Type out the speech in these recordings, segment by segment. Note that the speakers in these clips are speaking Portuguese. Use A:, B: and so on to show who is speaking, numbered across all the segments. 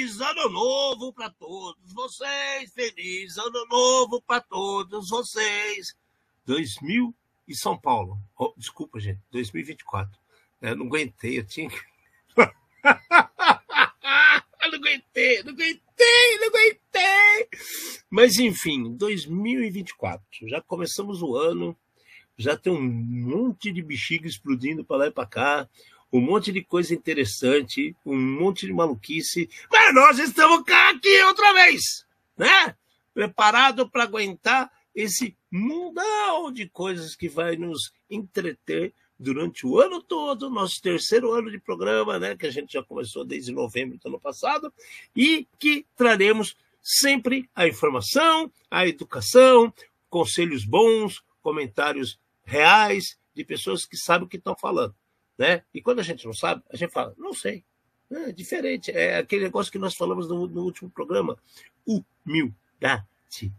A: Feliz ano novo para todos vocês! Feliz ano novo para todos vocês! 2000 e São Paulo. Oh, desculpa, gente, 2024. Eu não aguentei, eu tinha que. não aguentei, não aguentei, não aguentei! Mas enfim, 2024. Já começamos o ano, já tem um monte de bexiga explodindo para lá e para cá um monte de coisa interessante, um monte de maluquice, mas nós estamos cá aqui outra vez, né? Preparado para aguentar esse mundão de coisas que vai nos entreter durante o ano todo, nosso terceiro ano de programa, né, que a gente já começou desde novembro do ano passado, e que traremos sempre a informação, a educação, conselhos bons, comentários reais de pessoas que sabem o que estão falando. Né? E quando a gente não sabe, a gente fala, não sei. É diferente. É aquele negócio que nós falamos no, no último programa. Humildade.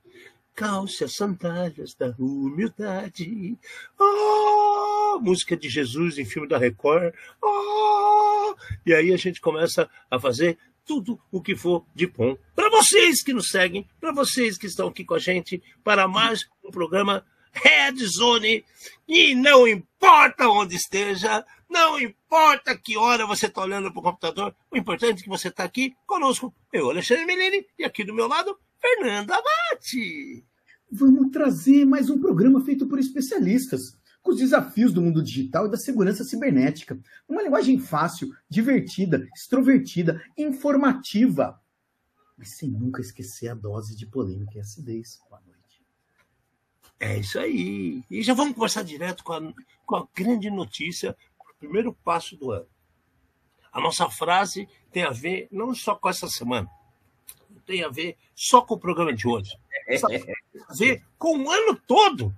A: Calce as sandálias da humildade. Oh! Música de Jesus em filme da Record. Oh! E aí a gente começa a fazer tudo o que for de bom. Para vocês que nos seguem, para vocês que estão aqui com a gente, para mais um programa Red Zone. E não importa onde esteja, não importa que hora você está olhando para o computador, o importante é que você está aqui conosco. Eu, Alexandre Melini, e aqui do meu lado, Fernanda Abate.
B: Vamos trazer mais um programa feito por especialistas, com os desafios do mundo digital e da segurança cibernética. Uma linguagem fácil, divertida, extrovertida, informativa, mas sem nunca esquecer a dose de polêmica e acidez. Boa noite.
A: É isso aí. E já vamos conversar direto com a, com a grande notícia, primeiro passo do ano. A nossa frase tem a ver não só com essa semana, tem a ver só com o programa de hoje. Tem a ver com o ano todo.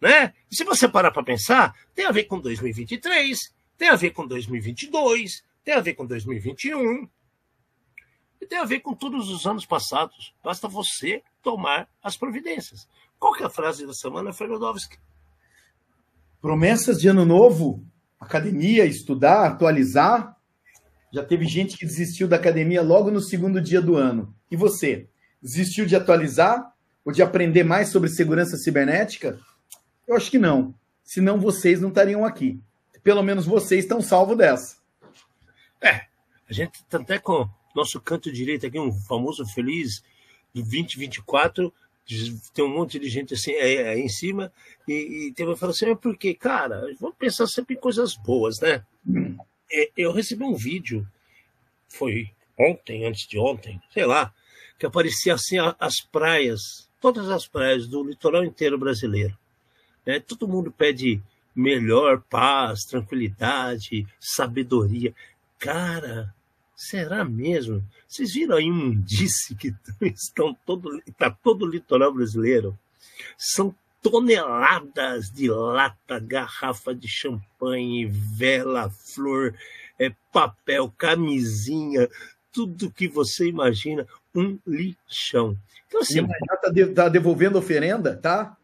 A: Né? E se você parar para pensar, tem a ver com 2023, tem a ver com 2022, tem a ver com 2021 e tem a ver com todos os anos passados. Basta você tomar as providências. Qual que é a frase da semana, Fernandovski?
B: Promessas de ano novo, academia, estudar, atualizar. Já teve gente que desistiu da academia logo no segundo dia do ano. E você? Desistiu de atualizar ou de aprender mais sobre segurança cibernética? Eu acho que não. Senão vocês não estariam aqui. Pelo menos vocês estão salvos dessa.
A: É, a gente está até com nosso canto direito aqui, um famoso feliz de 2024 tem um monte de gente assim é, é, em cima, e, e tem uma fala assim, é porque, cara, vamos pensar sempre em coisas boas, né? Hum. É, eu recebi um vídeo, foi ontem, antes de ontem, sei lá, que aparecia assim as praias, todas as praias do litoral inteiro brasileiro. Né? Todo mundo pede melhor paz, tranquilidade, sabedoria. Cara, Será mesmo? Vocês viram a imundice que estão todo, está todo o litoral brasileiro? São toneladas de lata, garrafa de champanhe, vela, flor, é, papel, camisinha, tudo que você imagina, um lixão.
B: Então, assim, já está de, tá devolvendo oferenda, tá?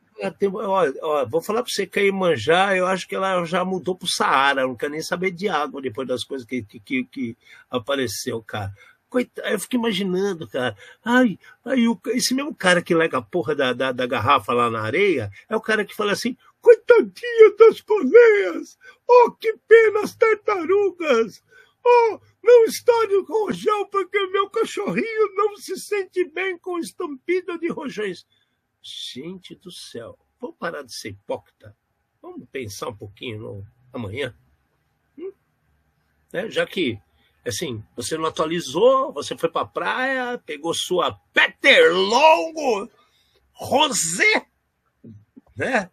A: Ó, vou falar para você que a Imanjá, eu acho que ela já mudou para o Saara, não quer nem saber de água depois das coisas que, que, que apareceu, cara. Coitado, eu fico imaginando, cara. Ai, ai o, esse mesmo cara que lega a porra da, da, da, garrafa lá na areia é o cara que fala assim: coitadinha das poleias! Oh, que pena as tartarugas! Oh, não estou com rojão porque meu cachorrinho não se sente bem com estampida de rojões. Gente do céu, vamos parar de ser hipócrita? Vamos pensar um pouquinho no amanhã? Hum? É, já que, assim, você não atualizou, você foi para a praia, pegou sua Peter Longo Rosé, né?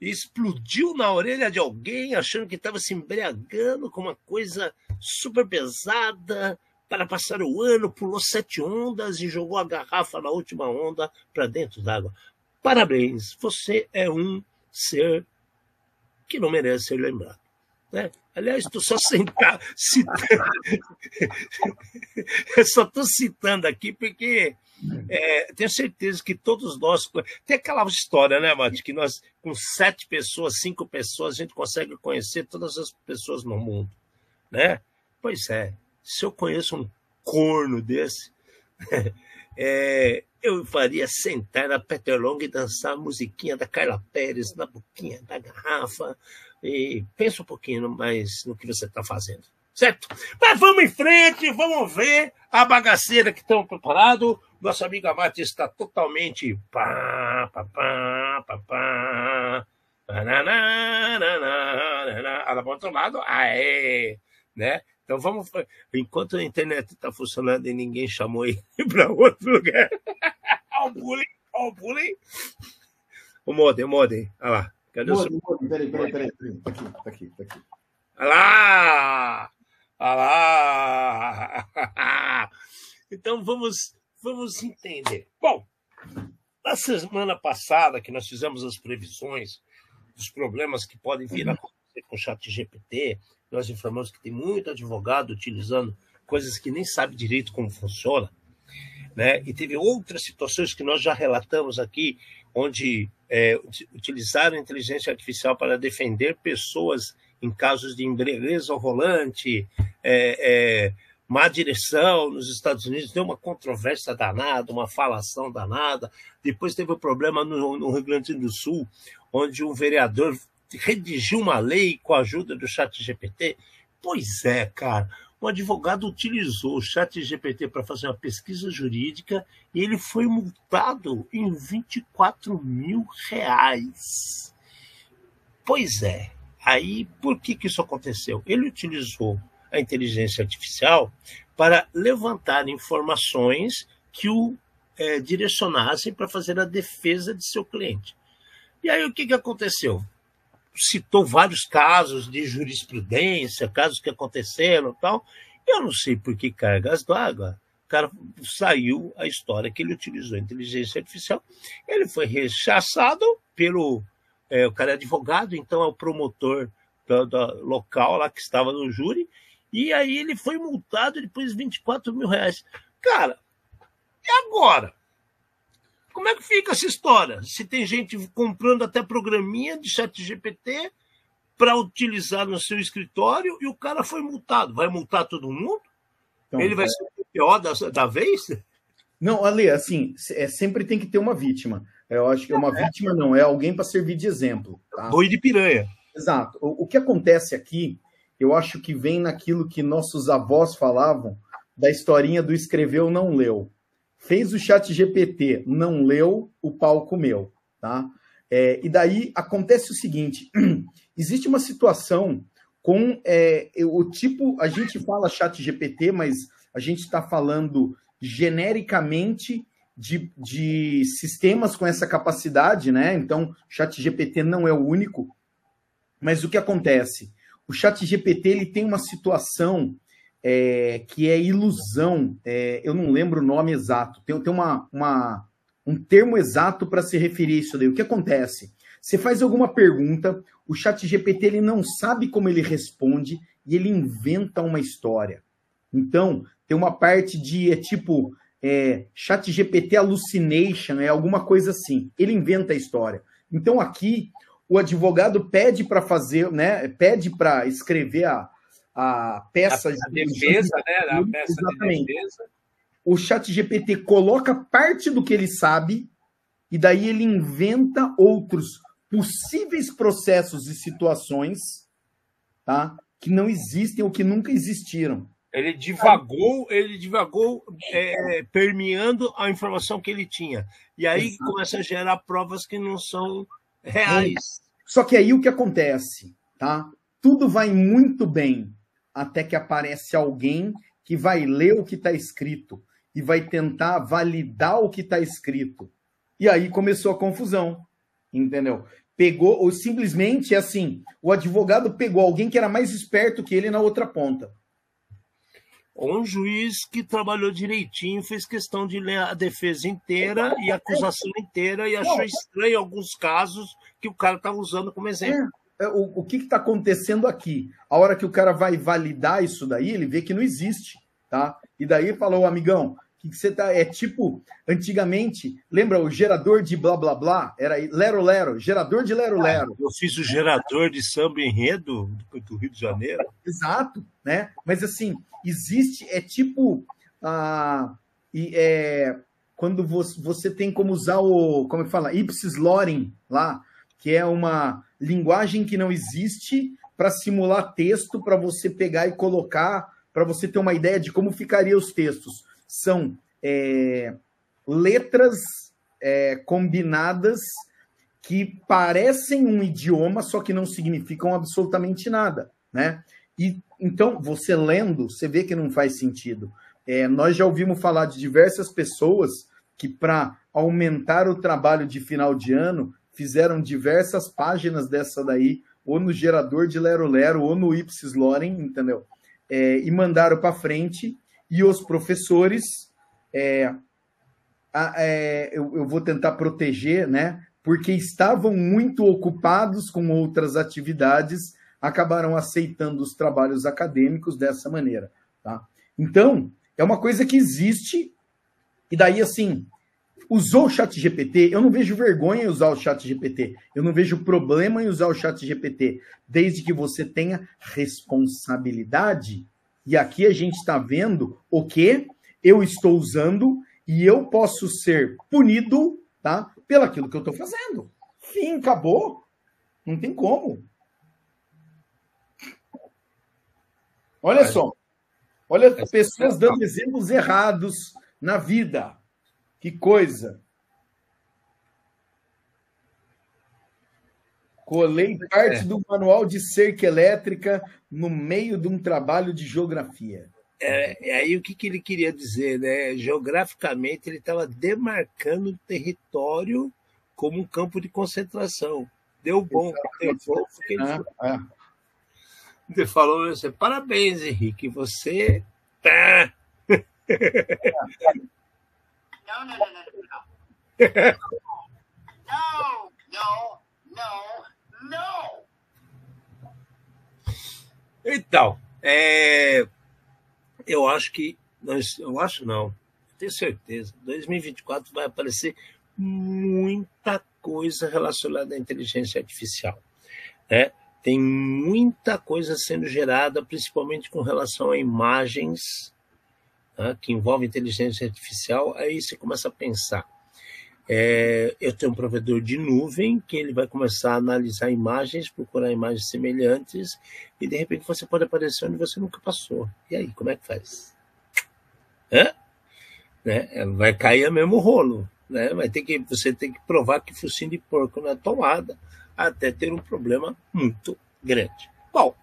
A: E explodiu na orelha de alguém, achando que estava se embriagando com uma coisa super pesada, para passar o ano, pulou sete ondas e jogou a garrafa na última onda para dentro d'água. Parabéns, você é um ser que não merece ser lembrado. Né? Aliás, estou só sentar, citando. só estou citando aqui porque é, tenho certeza que todos nós. Tem aquela história, né, Mate, que nós, com sete pessoas, cinco pessoas, a gente consegue conhecer todas as pessoas no mundo, né? Pois é, se eu conheço um corno desse, é, eu faria sentar na Peterlong e dançar a musiquinha da Carla Pérez na boquinha da garrafa. E pensa um pouquinho mais no que você está fazendo, certo? Mas vamos em frente, vamos ver a bagaceira que estão preparado. Nossa amiga Mate está totalmente pá, pá, pá, pá, pá. Ela do outro lado, aê, né? Então vamos. Enquanto a internet está funcionando e ninguém chamou ele para outro lugar. Olha o bullying, olha o bullying. O modem, o modem. Olha lá. Cadê o seu.
B: Peraí, peraí, peraí. Tá aqui, tá aqui, tá aqui.
A: Olha lá! Olha lá! Então vamos, vamos entender. Bom, na semana passada que nós fizemos as previsões dos problemas que podem vir a acontecer com o chat GPT, nós informamos que tem muito advogado utilizando coisas que nem sabe direito como funciona, né? E teve outras situações que nós já relatamos aqui, onde é, utilizaram inteligência artificial para defender pessoas em casos de embriaguez ao volante, é, é, má direção nos Estados Unidos, deu uma controvérsia danada, uma falação danada. Depois teve o um problema no, no Rio Grande do Sul, onde um vereador redigiu uma lei com a ajuda do chat GPT? Pois é, cara. Um advogado utilizou o chat GPT para fazer uma pesquisa jurídica e ele foi multado em 24 mil reais. Pois é. Aí, por que, que isso aconteceu? Ele utilizou a inteligência artificial para levantar informações que o é, direcionassem para fazer a defesa de seu cliente. E aí, o que, que aconteceu? Citou vários casos de jurisprudência, casos que aconteceram tal. Eu não sei por que cargas d'água. Cara saiu a história que ele utilizou a inteligência artificial. Ele foi rechaçado pelo. É, o cara é advogado, então é o promotor do, do local lá que estava no júri. E aí ele foi multado depois de 24 mil reais. Cara, e agora? Como é que fica essa história? Se tem gente comprando até programinha de chat GPT para utilizar no seu escritório e o cara foi multado. Vai multar todo mundo? Então, Ele vai é... ser o pior da, da vez?
B: Não, Ale, assim, é, sempre tem que ter uma vítima. Eu acho que é uma vítima, não, é alguém para servir de exemplo.
A: Tá? Boi de piranha.
B: Exato. O, o que acontece aqui, eu acho que vem naquilo que nossos avós falavam da historinha do escreveu não leu fez o chat GPT, não leu, o pau comeu, tá? É, e daí acontece o seguinte, existe uma situação com é, o tipo, a gente fala chat GPT, mas a gente está falando genericamente de, de sistemas com essa capacidade, né? Então, chat GPT não é o único, mas o que acontece? O chat GPT ele tem uma situação é, que é ilusão. É, eu não lembro o nome exato. Tem, tem uma, uma, um termo exato para se referir a isso daí. O que acontece? Você faz alguma pergunta, o chat GPT ele não sabe como ele responde e ele inventa uma história. Então, tem uma parte de, é tipo, é, chat GPT hallucination, é alguma coisa assim. Ele inventa a história. Então, aqui, o advogado pede para fazer, né, pede para escrever a, a peça a,
A: a defesa, né? A peça exatamente. de defesa.
B: O chat GPT coloca parte do que ele sabe e daí ele inventa outros possíveis processos e situações tá? que não existem ou que nunca existiram.
A: Ele divagou, ele divagou é, permeando a informação que ele tinha. E aí Exato. começa a gerar provas que não são reais.
B: Só que aí o que acontece, tá? Tudo vai muito bem até que aparece alguém que vai ler o que está escrito e vai tentar validar o que está escrito. E aí começou a confusão, entendeu? Pegou, ou simplesmente assim, o advogado pegou alguém que era mais esperto que ele na outra ponta.
A: Um juiz que trabalhou direitinho, fez questão de ler a defesa inteira e a acusação inteira e achou estranho alguns casos que o cara estava usando como exemplo. É.
B: É, o, o que está acontecendo aqui? A hora que o cara vai validar isso daí, ele vê que não existe, tá? E daí falou, amigão, o que, que você tá. É tipo, antigamente, lembra o gerador de blá blá blá? Era Lero Lero, gerador de Lero Lero.
A: Eu fiz o gerador de samba enredo do Rio de Janeiro.
B: Exato, né? Mas assim, existe, é tipo. Ah, e, é, quando você, você tem como usar o. Como é que fala? Ipsis Loren lá, que é uma linguagem que não existe para simular texto, para você pegar e colocar, para você ter uma ideia de como ficariam os textos são é, letras é, combinadas que parecem um idioma, só que não significam absolutamente nada, né? E então você lendo, você vê que não faz sentido. É, nós já ouvimos falar de diversas pessoas que para aumentar o trabalho de final de ano fizeram diversas páginas dessa daí, ou no gerador de Lero Lero, ou no Ipsis Loren, entendeu? É, e mandaram para frente e os professores, é, é, eu, eu vou tentar proteger, né? Porque estavam muito ocupados com outras atividades, acabaram aceitando os trabalhos acadêmicos dessa maneira. Tá? Então, é uma coisa que existe, e daí, assim, usou o chat GPT, eu não vejo vergonha em usar o chat GPT, eu não vejo problema em usar o chat GPT, desde que você tenha responsabilidade e aqui a gente está vendo o que eu estou usando e eu posso ser punido, tá? Pelaquilo que eu estou fazendo. Fim, acabou. Não tem como. Olha só. Olha pessoas dando exemplos errados na vida. Que coisa. Colei parte é. do manual de cerca elétrica no meio de um trabalho de geografia.
A: É, é aí o que, que ele queria dizer, né? Geograficamente, ele estava demarcando o território como um campo de concentração. Deu bom, deu bom porque ele, ah, ah. ele falou assim, parabéns, Henrique, você tá.
C: Não, não, não, não. Não, não, não. Não!
A: Então, é, eu acho que. Nós, eu acho não, tenho certeza. 2024 vai aparecer muita coisa relacionada à inteligência artificial. Né? Tem muita coisa sendo gerada, principalmente com relação a imagens né, que envolvem inteligência artificial. Aí você começa a pensar é, eu tenho um provedor de nuvem que ele vai começar a analisar imagens, procurar imagens semelhantes e de repente você pode aparecer onde você nunca passou. E aí, como é que faz? Hã? Né? É, vai cair o mesmo rolo. Né? Vai ter que, você tem que provar que focinho de porco na tomada até ter um problema muito grande. Bom,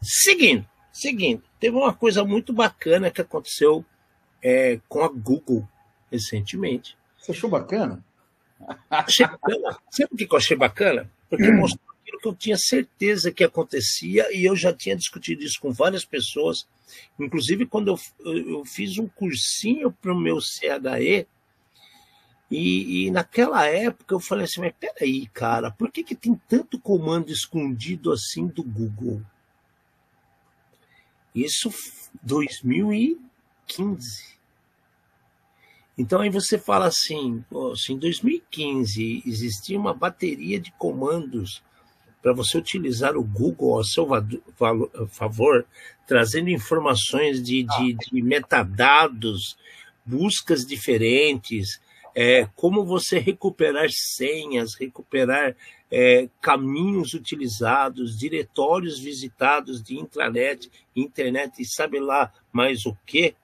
A: seguindo, seguindo, teve uma coisa muito bacana que aconteceu é, com a Google recentemente
B: você achou bacana?
A: Achei bacana. Sabe por que eu achei bacana? Porque mostrou aquilo que eu tinha certeza que acontecia e eu já tinha discutido isso com várias pessoas. Inclusive, quando eu, eu fiz um cursinho para o meu CHE, e, e, naquela época eu falei assim, mas peraí, cara, por que, que tem tanto comando escondido assim do Google? Isso 2015. Então aí você fala assim, se em 2015 existia uma bateria de comandos para você utilizar o Google a seu favor, trazendo informações de, de, de metadados, buscas diferentes, é, como você recuperar senhas, recuperar é, caminhos utilizados, diretórios visitados de intranet, internet e sabe lá mais o que,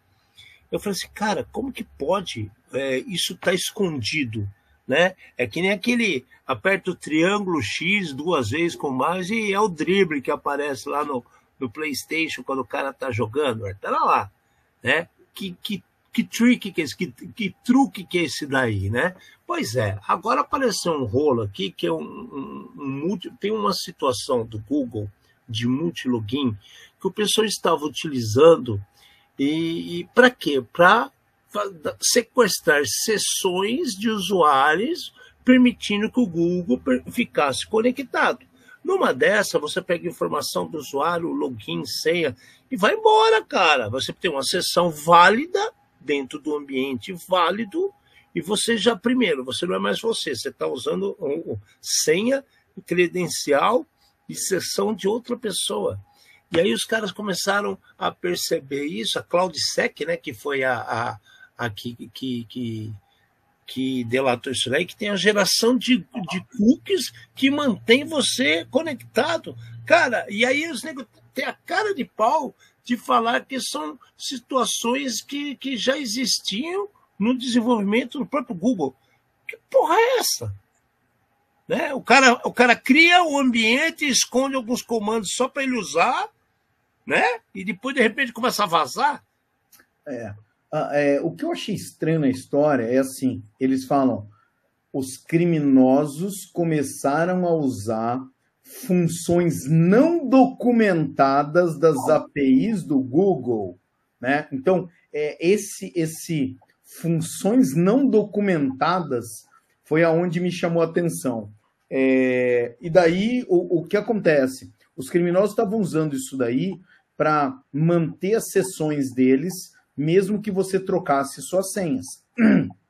A: eu falei assim, cara, como que pode é, isso estar tá escondido? Né? É que nem aquele aperta o triângulo X duas vezes com mais e é o drible que aparece lá no, no PlayStation quando o cara tá jogando. Tá lá, né? Que, que, que que é? Que, que truque que é esse daí, né? Pois é, agora apareceu um rolo aqui que é um, um, um tem uma situação do Google de multilogin que o pessoal estava utilizando e, e para quê? Para sequestrar sessões de usuários, permitindo que o Google ficasse conectado. Numa dessa, você pega informação do usuário, login, senha, e vai embora, cara. Você tem uma sessão válida dentro do ambiente válido e você já, primeiro, você não é mais você, você está usando senha, credencial e sessão de outra pessoa. E aí os caras começaram a perceber isso, a CloudSec, né, que foi a, a, a que, que, que, que delatou isso aí, que tem a geração de, de cookies que mantém você conectado. Cara, e aí os negros têm a cara de pau de falar que são situações que, que já existiam no desenvolvimento do próprio Google. Que porra é essa? Né? O, cara, o cara cria o ambiente, esconde alguns comandos só para ele usar, né? E depois, de repente, começa a vazar.
B: É. é. O que eu achei estranho na história é assim: eles falam, os criminosos começaram a usar funções não documentadas das APIs do Google, né? Então, é, esse esse funções não documentadas foi aonde me chamou a atenção. É, e daí, o, o que acontece? Os criminosos estavam usando isso daí para manter as sessões deles, mesmo que você trocasse suas senhas.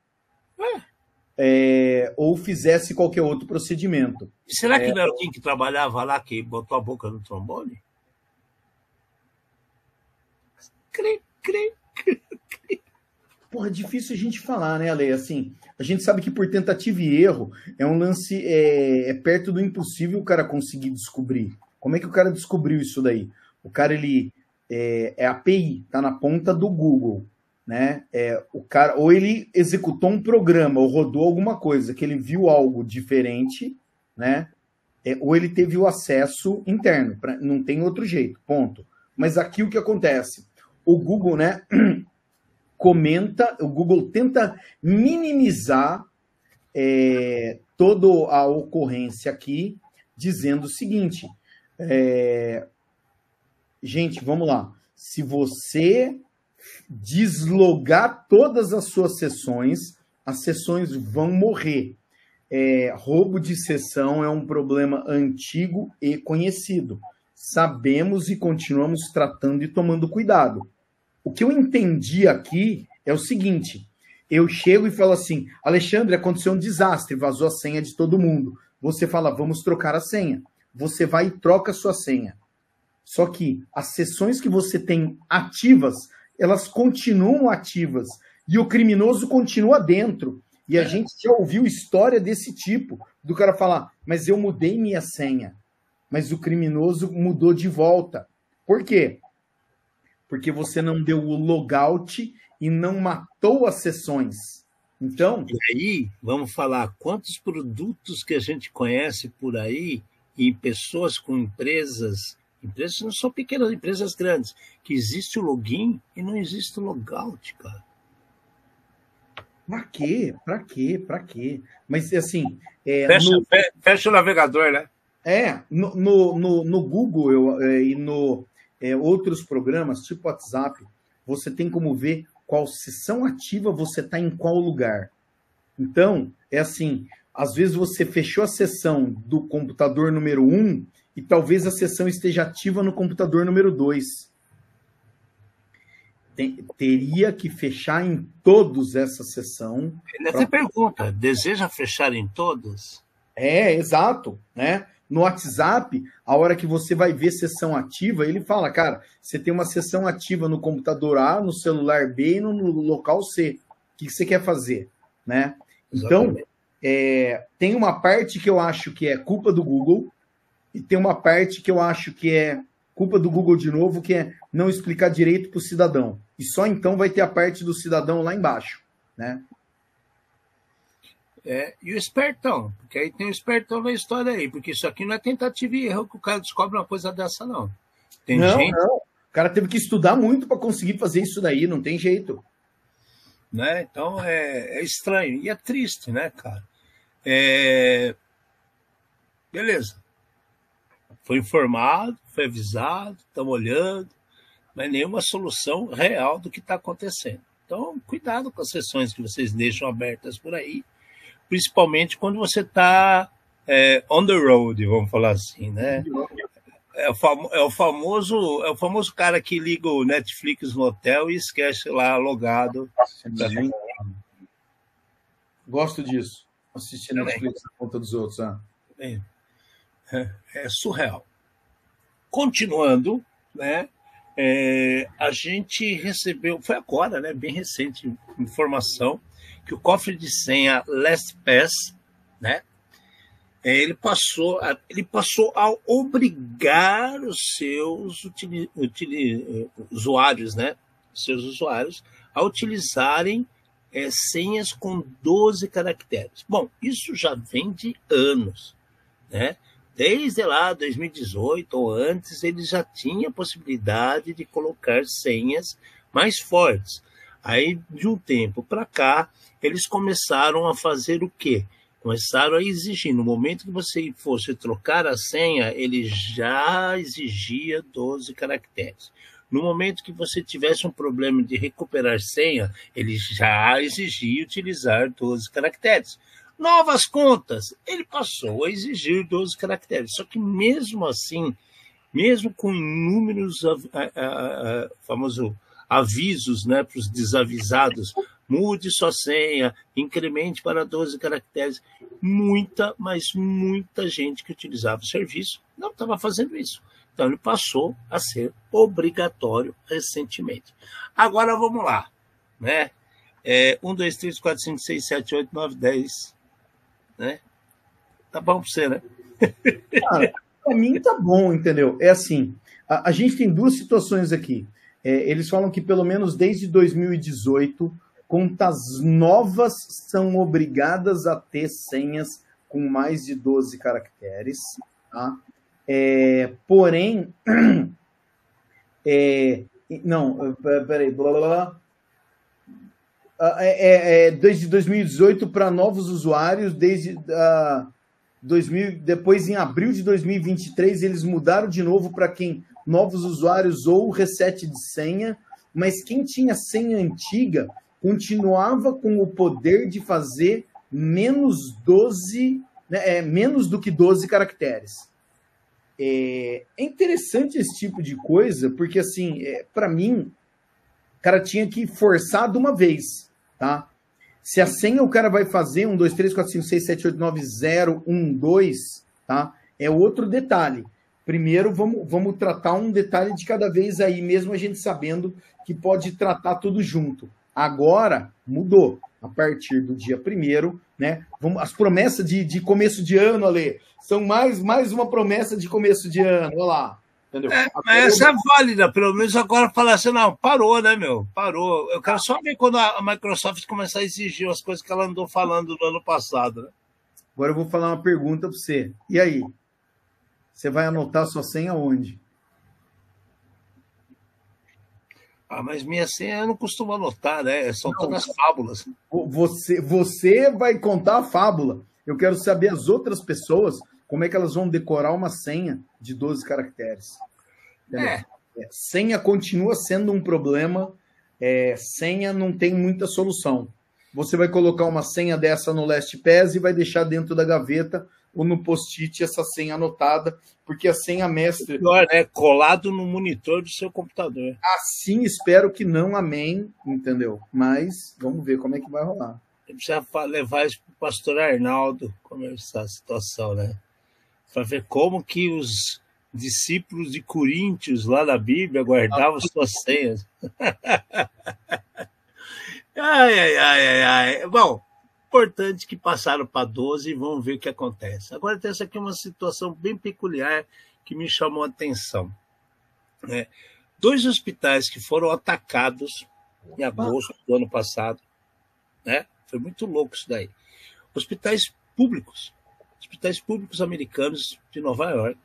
B: É, ou fizesse qualquer outro procedimento.
A: Será que é, não era alguém que trabalhava lá que botou a boca no trombone? Cri, cri, cri
B: porra, é difícil a gente falar, né, Ale? Assim, a gente sabe que por tentativa e erro é um lance é, é, perto do impossível o cara conseguir descobrir. Como é que o cara descobriu isso daí? O cara, ele é, é API, tá na ponta do Google, né? É, o cara, ou ele executou um programa, ou rodou alguma coisa, que ele viu algo diferente, né? É, ou ele teve o acesso interno, pra, não tem outro jeito, ponto. Mas aqui o que acontece? O Google, né? comenta, o Google tenta minimizar é, toda a ocorrência aqui, dizendo o seguinte: é, gente, vamos lá. Se você deslogar todas as suas sessões, as sessões vão morrer. É, roubo de sessão é um problema antigo e conhecido. Sabemos e continuamos tratando e tomando cuidado. O que eu entendi aqui é o seguinte: eu chego e falo assim, Alexandre, aconteceu um desastre, vazou a senha de todo mundo. Você fala, vamos trocar a senha. Você vai e troca a sua senha. Só que as sessões que você tem ativas, elas continuam ativas e o criminoso continua dentro. E a é. gente já ouviu história desse tipo, do cara falar, mas eu mudei minha senha, mas o criminoso mudou de volta. Por quê? porque você não deu o logout e não matou as sessões. Então.
A: E aí, vamos falar quantos produtos que a gente conhece por aí e pessoas com empresas, empresas não são pequenas, empresas grandes, que existe o login e não existe o logout, cara.
B: Pra quê? Pra quê? Pra quê? Mas assim. É,
A: fecha, no... fecha o navegador, né?
B: É, no, no, no, no Google eu, é, e no, é, outros programas, tipo WhatsApp, você tem como ver qual sessão ativa você está em qual lugar. Então, é assim, às vezes você fechou a sessão do computador número 1 um, e talvez a sessão esteja ativa no computador número 2. teria que fechar em todos essa sessão.
A: Ele até pra... pergunta, deseja fechar em todos?
B: É, exato, né? No WhatsApp, a hora que você vai ver sessão ativa, ele fala, cara, você tem uma sessão ativa no computador A, no celular B e no local C. O que você quer fazer? Né? Então, é, tem uma parte que eu acho que é culpa do Google e tem uma parte que eu acho que é culpa do Google de novo, que é não explicar direito para o cidadão. E só então vai ter a parte do cidadão lá embaixo. Né?
A: É, e o espertão, porque aí tem o espertão na história aí, porque isso aqui não é tentativa e erro que o cara descobre uma coisa dessa, não. Tem
B: não, gente... não. O cara teve que estudar muito para conseguir fazer isso daí, não tem jeito.
A: Né? Então é, é estranho e é triste, né, cara? É... Beleza. Foi informado, foi avisado, estamos olhando, mas nenhuma solução real do que está acontecendo. Então, cuidado com as sessões que vocês deixam abertas por aí principalmente quando você está é, on the road, vamos falar assim, né? é, o famo, é, o famoso, é o famoso cara que liga o Netflix no hotel e esquece lá logado.
B: Sim. Gosto disso. Assistir Netflix na conta dos outros. Ah.
A: É surreal. Continuando, né? É, a gente recebeu, foi agora, né, bem recente, informação que o cofre de senha LastPass, né, é, ele passou, a, ele passou a obrigar os seus utili, utili, usuários, né, seus usuários, a utilizarem é, senhas com 12 caracteres. Bom, isso já vem de anos, né? Desde lá 2018 ou antes, ele já tinha a possibilidade de colocar senhas mais fortes. Aí, de um tempo para cá, eles começaram a fazer o quê? Começaram a exigir. No momento que você fosse trocar a senha, ele já exigia 12 caracteres. No momento que você tivesse um problema de recuperar senha, ele já exigia utilizar 12 caracteres. Novas contas, ele passou a exigir 12 caracteres. Só que mesmo assim, mesmo com inúmeros a, a, a, famoso avisos né, para os desavisados, mude sua senha, incremente para 12 caracteres, muita, mas muita gente que utilizava o serviço não estava fazendo isso. Então ele passou a ser obrigatório recentemente. Agora vamos lá, né? É, 1, 2, 3, 4, 5, 6, 7, 8, 9, 10, né? Tá bom para você, né?
B: Cara, para mim tá bom, entendeu? É assim, a, a gente tem duas situações aqui. É, eles falam que pelo menos desde 2018, contas novas são obrigadas a ter senhas com mais de 12 caracteres, tá? É, porém, é, não, peraí, blá, blá, blá, é, é, é, desde 2018 para novos usuários, desde uh, 2000, depois em abril de 2023 eles mudaram de novo para quem novos usuários ou reset de senha, mas quem tinha senha antiga continuava com o poder de fazer menos 12, né, é, menos do que 12 caracteres. É, é interessante esse tipo de coisa, porque assim, é, para mim, cara tinha que forçar de uma vez, tá? Se a senha o cara vai fazer 1, 2, 3, 4, 5, 6, 7, 8, 9, 0, 1, 2, tá? É outro detalhe. Primeiro, vamos, vamos tratar um detalhe de cada vez aí, mesmo a gente sabendo que pode tratar tudo junto. Agora, mudou. A partir do dia primeiro, né? Vamos, as promessas de, de começo de ano, Ale, são mais, mais uma promessa de começo de ano. Olha lá.
A: Entendeu? É, mas essa é válida, pelo menos agora falar assim, não, parou, né, meu? Parou. Eu quero só ver quando a Microsoft começar a exigir as coisas que ela andou falando no ano passado, né?
B: Agora eu vou falar uma pergunta para você. E aí? Você vai anotar sua senha onde?
A: Ah, mas minha senha eu não costumo anotar, né? São não, todas fábulas.
B: Você, você vai contar a fábula. Eu quero saber as outras pessoas como é que elas vão decorar uma senha de 12 caracteres? É. É, senha continua sendo um problema. É, senha não tem muita solução. Você vai colocar uma senha dessa no LastPass e vai deixar dentro da gaveta ou no post-it essa senha anotada, porque a senha mestre.
A: Pior, né? Colado no monitor do seu computador.
B: Assim espero que não, amém, entendeu? Mas vamos ver como é que vai rolar.
A: Precisa levar isso para o pastor Arnaldo conversar a situação, né? Para ver como que os discípulos de Coríntios lá na Bíblia guardavam suas senhas. ai, ai, ai, ai, ai. Bom, importante que passaram para 12 e vamos ver o que acontece. Agora tem essa aqui uma situação bem peculiar que me chamou a atenção. É, dois hospitais que foram atacados em agosto do ano passado, né? Foi muito louco isso daí. Hospitais públicos hospitais públicos americanos de Nova York.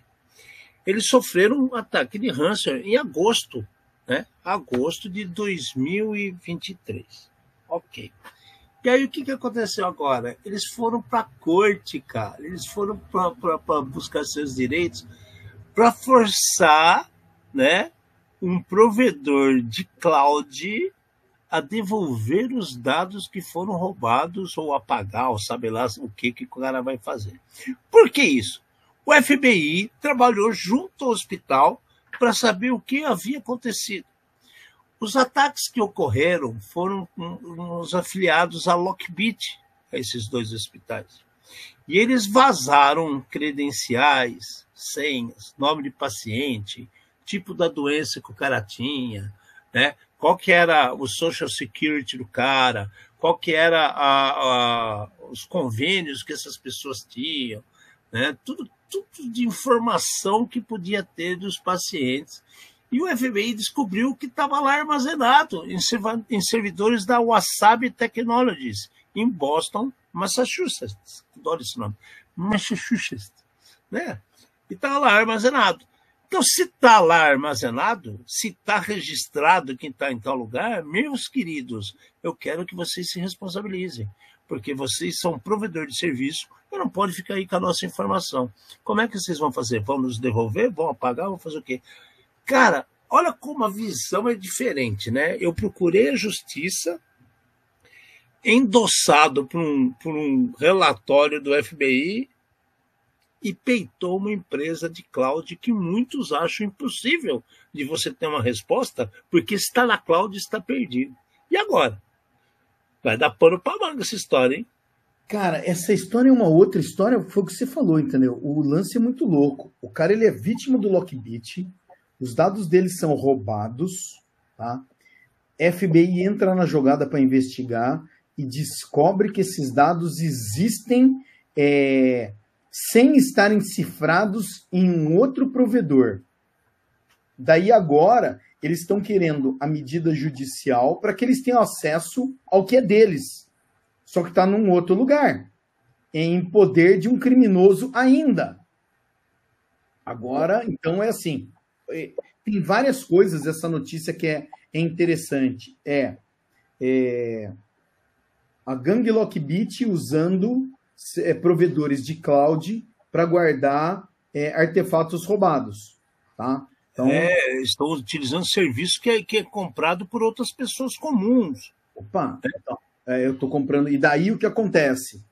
A: Eles sofreram um ataque de Hansen em agosto, né? Agosto de 2023. Ok. E aí o que, que aconteceu agora? Eles foram para a corte, cara. Eles foram para buscar seus direitos para forçar, né, um provedor de cloud a devolver os dados que foram roubados ou apagar, ou sabe lá o que, que o cara vai fazer. Por que isso? O FBI trabalhou junto ao hospital para saber o que havia acontecido. Os ataques que ocorreram foram nos afiliados à Lockbit, a esses dois hospitais. E eles vazaram credenciais, senhas, nome de paciente, tipo da doença que o cara tinha, né? Qual que era o social security do cara, qual que era a, a, os convênios que essas pessoas tinham, né? tudo, tudo de informação que podia ter dos pacientes. E o FBI descobriu que estava lá armazenado em, servidores da Wasabi Technologies, em Boston, Massachusetts. Adoro esse nome. Massachusetts. Né? E estava lá armazenado. Então, se está lá armazenado, se está registrado quem está em tal lugar, meus queridos, eu quero que vocês se responsabilizem, porque vocês são provedor de serviço e não pode ficar aí com a nossa informação. Como é que vocês vão fazer? Vão nos devolver? Vão apagar? Vão fazer o quê? Cara, olha como a visão é diferente, né? Eu procurei a justiça, endossado por um, por um relatório do FBI, e peitou uma empresa de cloud que muitos acham impossível de você ter uma resposta, porque está na cloud está perdido. E agora? Vai dar pano para manga essa história, hein?
B: Cara, essa história é uma outra história, foi o que você falou, entendeu? O lance é muito louco. O cara ele é vítima do Lockbit, os dados dele são roubados, tá? FBI entra na jogada para investigar e descobre que esses dados existem é, sem estarem cifrados em um outro provedor. Daí agora, eles estão querendo a medida judicial para que eles tenham acesso ao que é deles. Só que está num outro lugar, em poder de um criminoso ainda. Agora, então é assim. É, tem várias coisas essa notícia que é, é interessante. É, é a gangue Lockbit usando é, provedores de cloud para guardar é, artefatos roubados. Tá?
A: Então, é, estão utilizando serviço que é, que é comprado por outras pessoas comuns.
B: Opa, então, é, eu estou comprando. E daí o que acontece?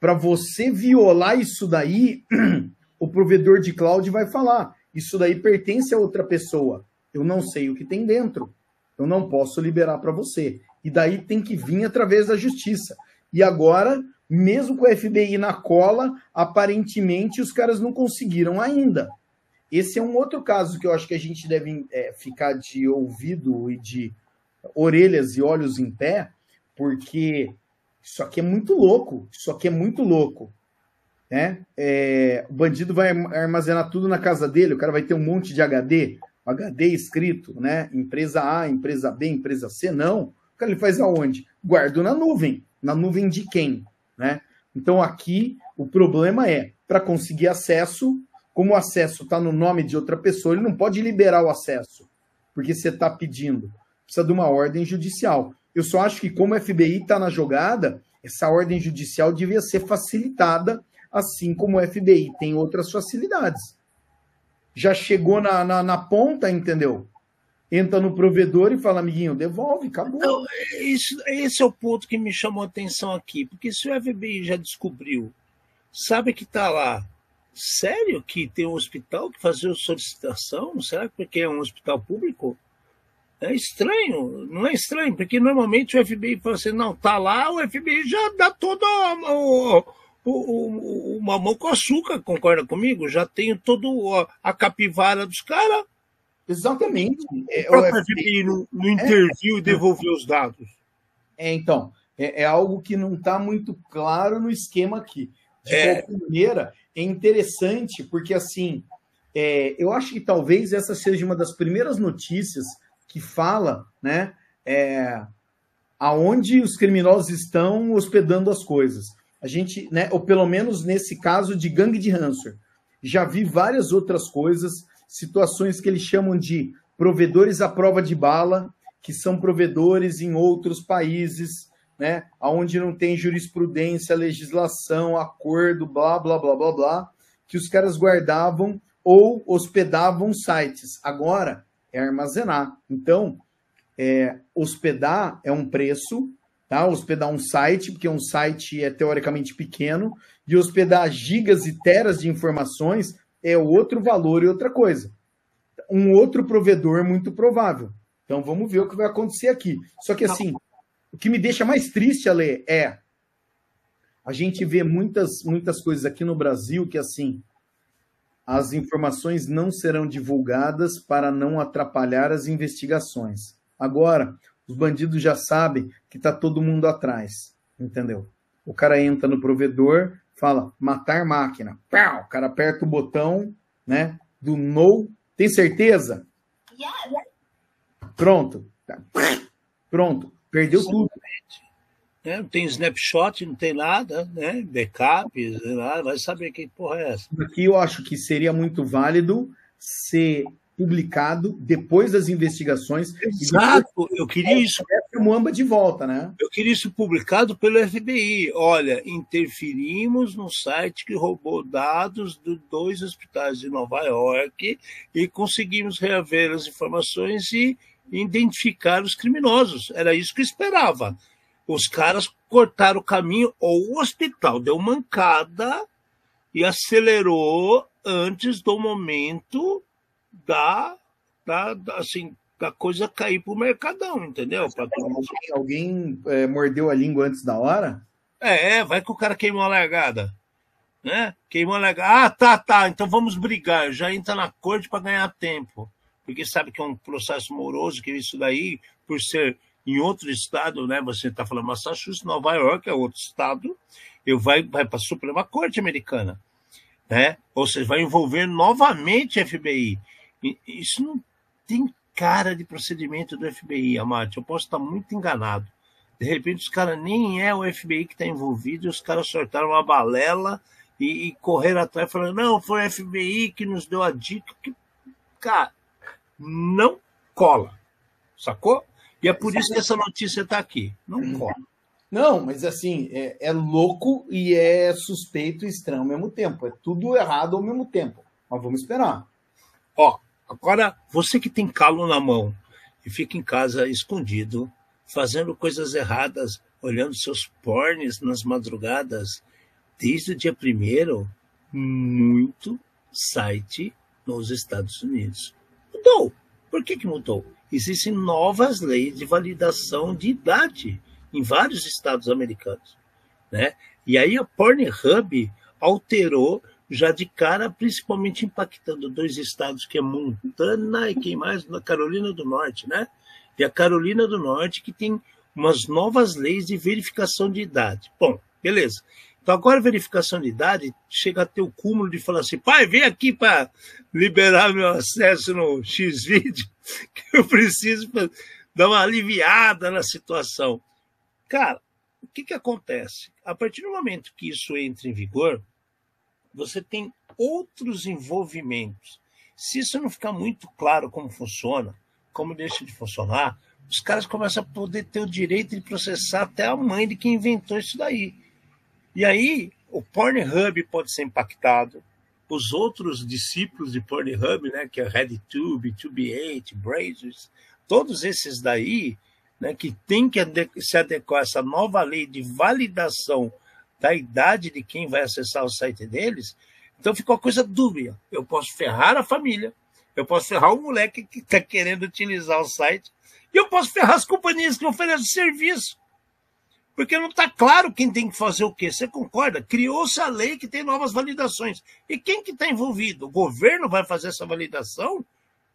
B: Para você violar isso daí, o provedor de cloud vai falar: isso daí pertence a outra pessoa. Eu não sei o que tem dentro. Eu não posso liberar para você. E daí tem que vir através da justiça. E agora mesmo com o FBI na cola, aparentemente os caras não conseguiram ainda. Esse é um outro caso que eu acho que a gente deve é, ficar de ouvido e de orelhas e olhos em pé, porque isso aqui é muito louco. Isso aqui é muito louco. Né? É, o bandido vai armazenar tudo na casa dele, o cara vai ter um monte de HD, HD escrito, né? Empresa A, empresa B, empresa C, não. O cara ele faz aonde? Guardo na nuvem. Na nuvem de quem? Né? Então aqui o problema é, para conseguir acesso, como o acesso está no nome de outra pessoa, ele não pode liberar o acesso, porque você está pedindo. Precisa de uma ordem judicial. Eu só acho que, como o FBI está na jogada, essa ordem judicial devia ser facilitada, assim como o FBI tem outras facilidades. Já chegou na, na, na ponta, entendeu? Entra no provedor e fala, amiguinho, devolve, acabou. Então,
A: isso, esse é o ponto que me chamou a atenção aqui, porque se o FBI já descobriu, sabe que está lá, sério que tem um hospital que fazer solicitação? Será que porque é um hospital público? É estranho, não é estranho, porque normalmente o FBI fala assim, não, tá lá, o FBI já dá toda o, o, o, o mamão com açúcar, concorda comigo? Já tenho todo a capivara dos caras,
B: Exatamente.
A: É, o FBI não, não interviu é, e devolveu os dados.
B: É, então, é, é algo que não está muito claro no esquema aqui. De é. qualquer maneira, é interessante, porque assim, é, eu acho que talvez essa seja uma das primeiras notícias que fala, né, é, aonde os criminosos estão hospedando as coisas. A gente, né, ou pelo menos nesse caso de gangue de Hansor, já vi várias outras coisas situações que eles chamam de provedores à prova de bala, que são provedores em outros países, né, onde não tem jurisprudência, legislação, acordo, blá, blá, blá, blá, blá, que os caras guardavam ou hospedavam sites. Agora é armazenar. Então, é, hospedar é um preço, tá? Hospedar um site, porque um site é teoricamente pequeno, de hospedar gigas e teras de informações é outro valor e outra coisa. Um outro provedor muito provável. Então vamos ver o que vai acontecer aqui. Só que assim, o que me deixa mais triste, Ale, é a gente vê muitas, muitas coisas aqui no Brasil que assim as informações não serão divulgadas para não atrapalhar as investigações. Agora, os bandidos já sabem que está todo mundo atrás, entendeu? O cara entra no provedor, fala matar máquina, Pau! o cara aperta o botão, né, do no, tem certeza? Pronto, pronto, perdeu tudo.
A: né? Não tem snapshot, não tem nada, né? Backup, lá, vai saber que porra é essa.
B: Aqui eu acho que seria muito válido ser publicado depois das investigações.
A: Exato, eu queria isso.
B: O Muamba de volta, né?
A: Eu queria isso publicado pelo FBI. Olha, interferimos no site que roubou dados de dois hospitais de Nova York e conseguimos reaver as informações e identificar os criminosos. Era isso que eu esperava. Os caras cortaram o caminho, ou o hospital deu mancada e acelerou antes do momento da, da, da assim, da coisa cair pro mercadão, entendeu? Pra mundo.
B: Alguém é, mordeu a língua antes da hora?
A: É, é, vai que o cara queimou a largada. Né? Queimou a largada. Ah, tá, tá, então vamos brigar. Já entra na corte para ganhar tempo. Porque sabe que é um processo moroso, que isso daí, por ser em outro estado, né? Você está falando Massachusetts, Nova York é outro estado, eu vai, vai para a Suprema Corte Americana, né? Ou seja, vai envolver novamente a FBI. Isso não tem cara de procedimento do FBI, Amate. Eu posso estar muito enganado. De repente, os caras nem é o FBI que está envolvido, e os caras sortaram uma balela e, e correram atrás falando, não, foi o FBI que nos deu a dica. Que, cara, não cola. Sacou? E é por isso que essa notícia está aqui. Não cola.
B: Não, mas assim, é, é, louco e é suspeito e estranho ao mesmo tempo. É tudo errado ao mesmo tempo. Mas vamos esperar.
A: Ó, agora, você que tem calo na mão e fica em casa escondido, fazendo coisas erradas, olhando seus pornes nas madrugadas, desde o dia primeiro, muito site nos Estados Unidos. Mudou. Por que, que mudou? Existem novas leis de validação de idade em vários estados americanos. Né? E aí a Pornhub alterou já de cara, principalmente impactando dois estados que é Montana e quem mais? Na Carolina do Norte, né? E a Carolina do Norte que tem umas novas leis de verificação de idade. Bom, beleza. Então agora a verificação de idade chega a ter o cúmulo de falar assim, pai, vem aqui para liberar meu acesso no X-Video, que eu preciso dar uma aliviada na situação. Cara, o que, que acontece? A partir do momento que isso entra em vigor, você tem outros envolvimentos. Se isso não ficar muito claro como funciona, como deixa de funcionar, os caras começam a poder ter o direito de processar até a mãe de quem inventou isso daí. E aí, o Pornhub pode ser impactado, os outros discípulos de Pornhub, né, que é RedTube, Tube8, Brazers, todos esses daí, né, que tem que se adequar a essa nova lei de validação da idade de quem vai acessar o site deles, então ficou a coisa dúbia. Eu posso ferrar a família, eu posso ferrar o moleque que está querendo utilizar o site, e eu posso ferrar as companhias que oferecem serviço. Porque não está claro quem tem que fazer o quê. Você concorda? Criou-se a lei que tem novas validações. E quem que está envolvido? O governo vai fazer essa validação?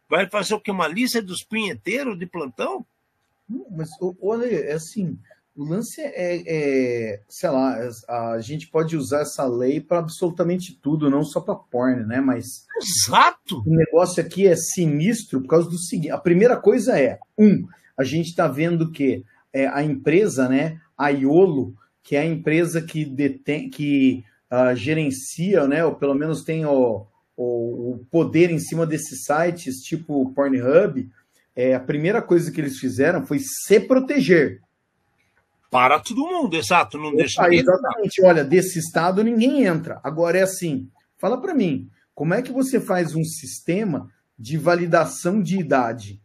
A: Vai fazer o que? Uma lista dos punheteiros de plantão?
B: Mas, olha, é assim, o lance é, é, sei lá, a gente pode usar essa lei para absolutamente tudo, não só para porn, né? Mas
A: Exato.
B: o negócio aqui é sinistro por causa do seguinte: a primeira coisa é, um, a gente está vendo que é, a empresa, né, a Iolo, que é a empresa que detém, que uh, gerencia, né, ou pelo menos tem o, o, o, poder em cima desses sites, tipo Pornhub, é, a primeira coisa que eles fizeram foi se proteger.
A: Para todo mundo, exato, não deixa
B: ah, Exatamente, olha, desse estado ninguém entra. Agora é assim, fala para mim, como é que você faz um sistema de validação de idade?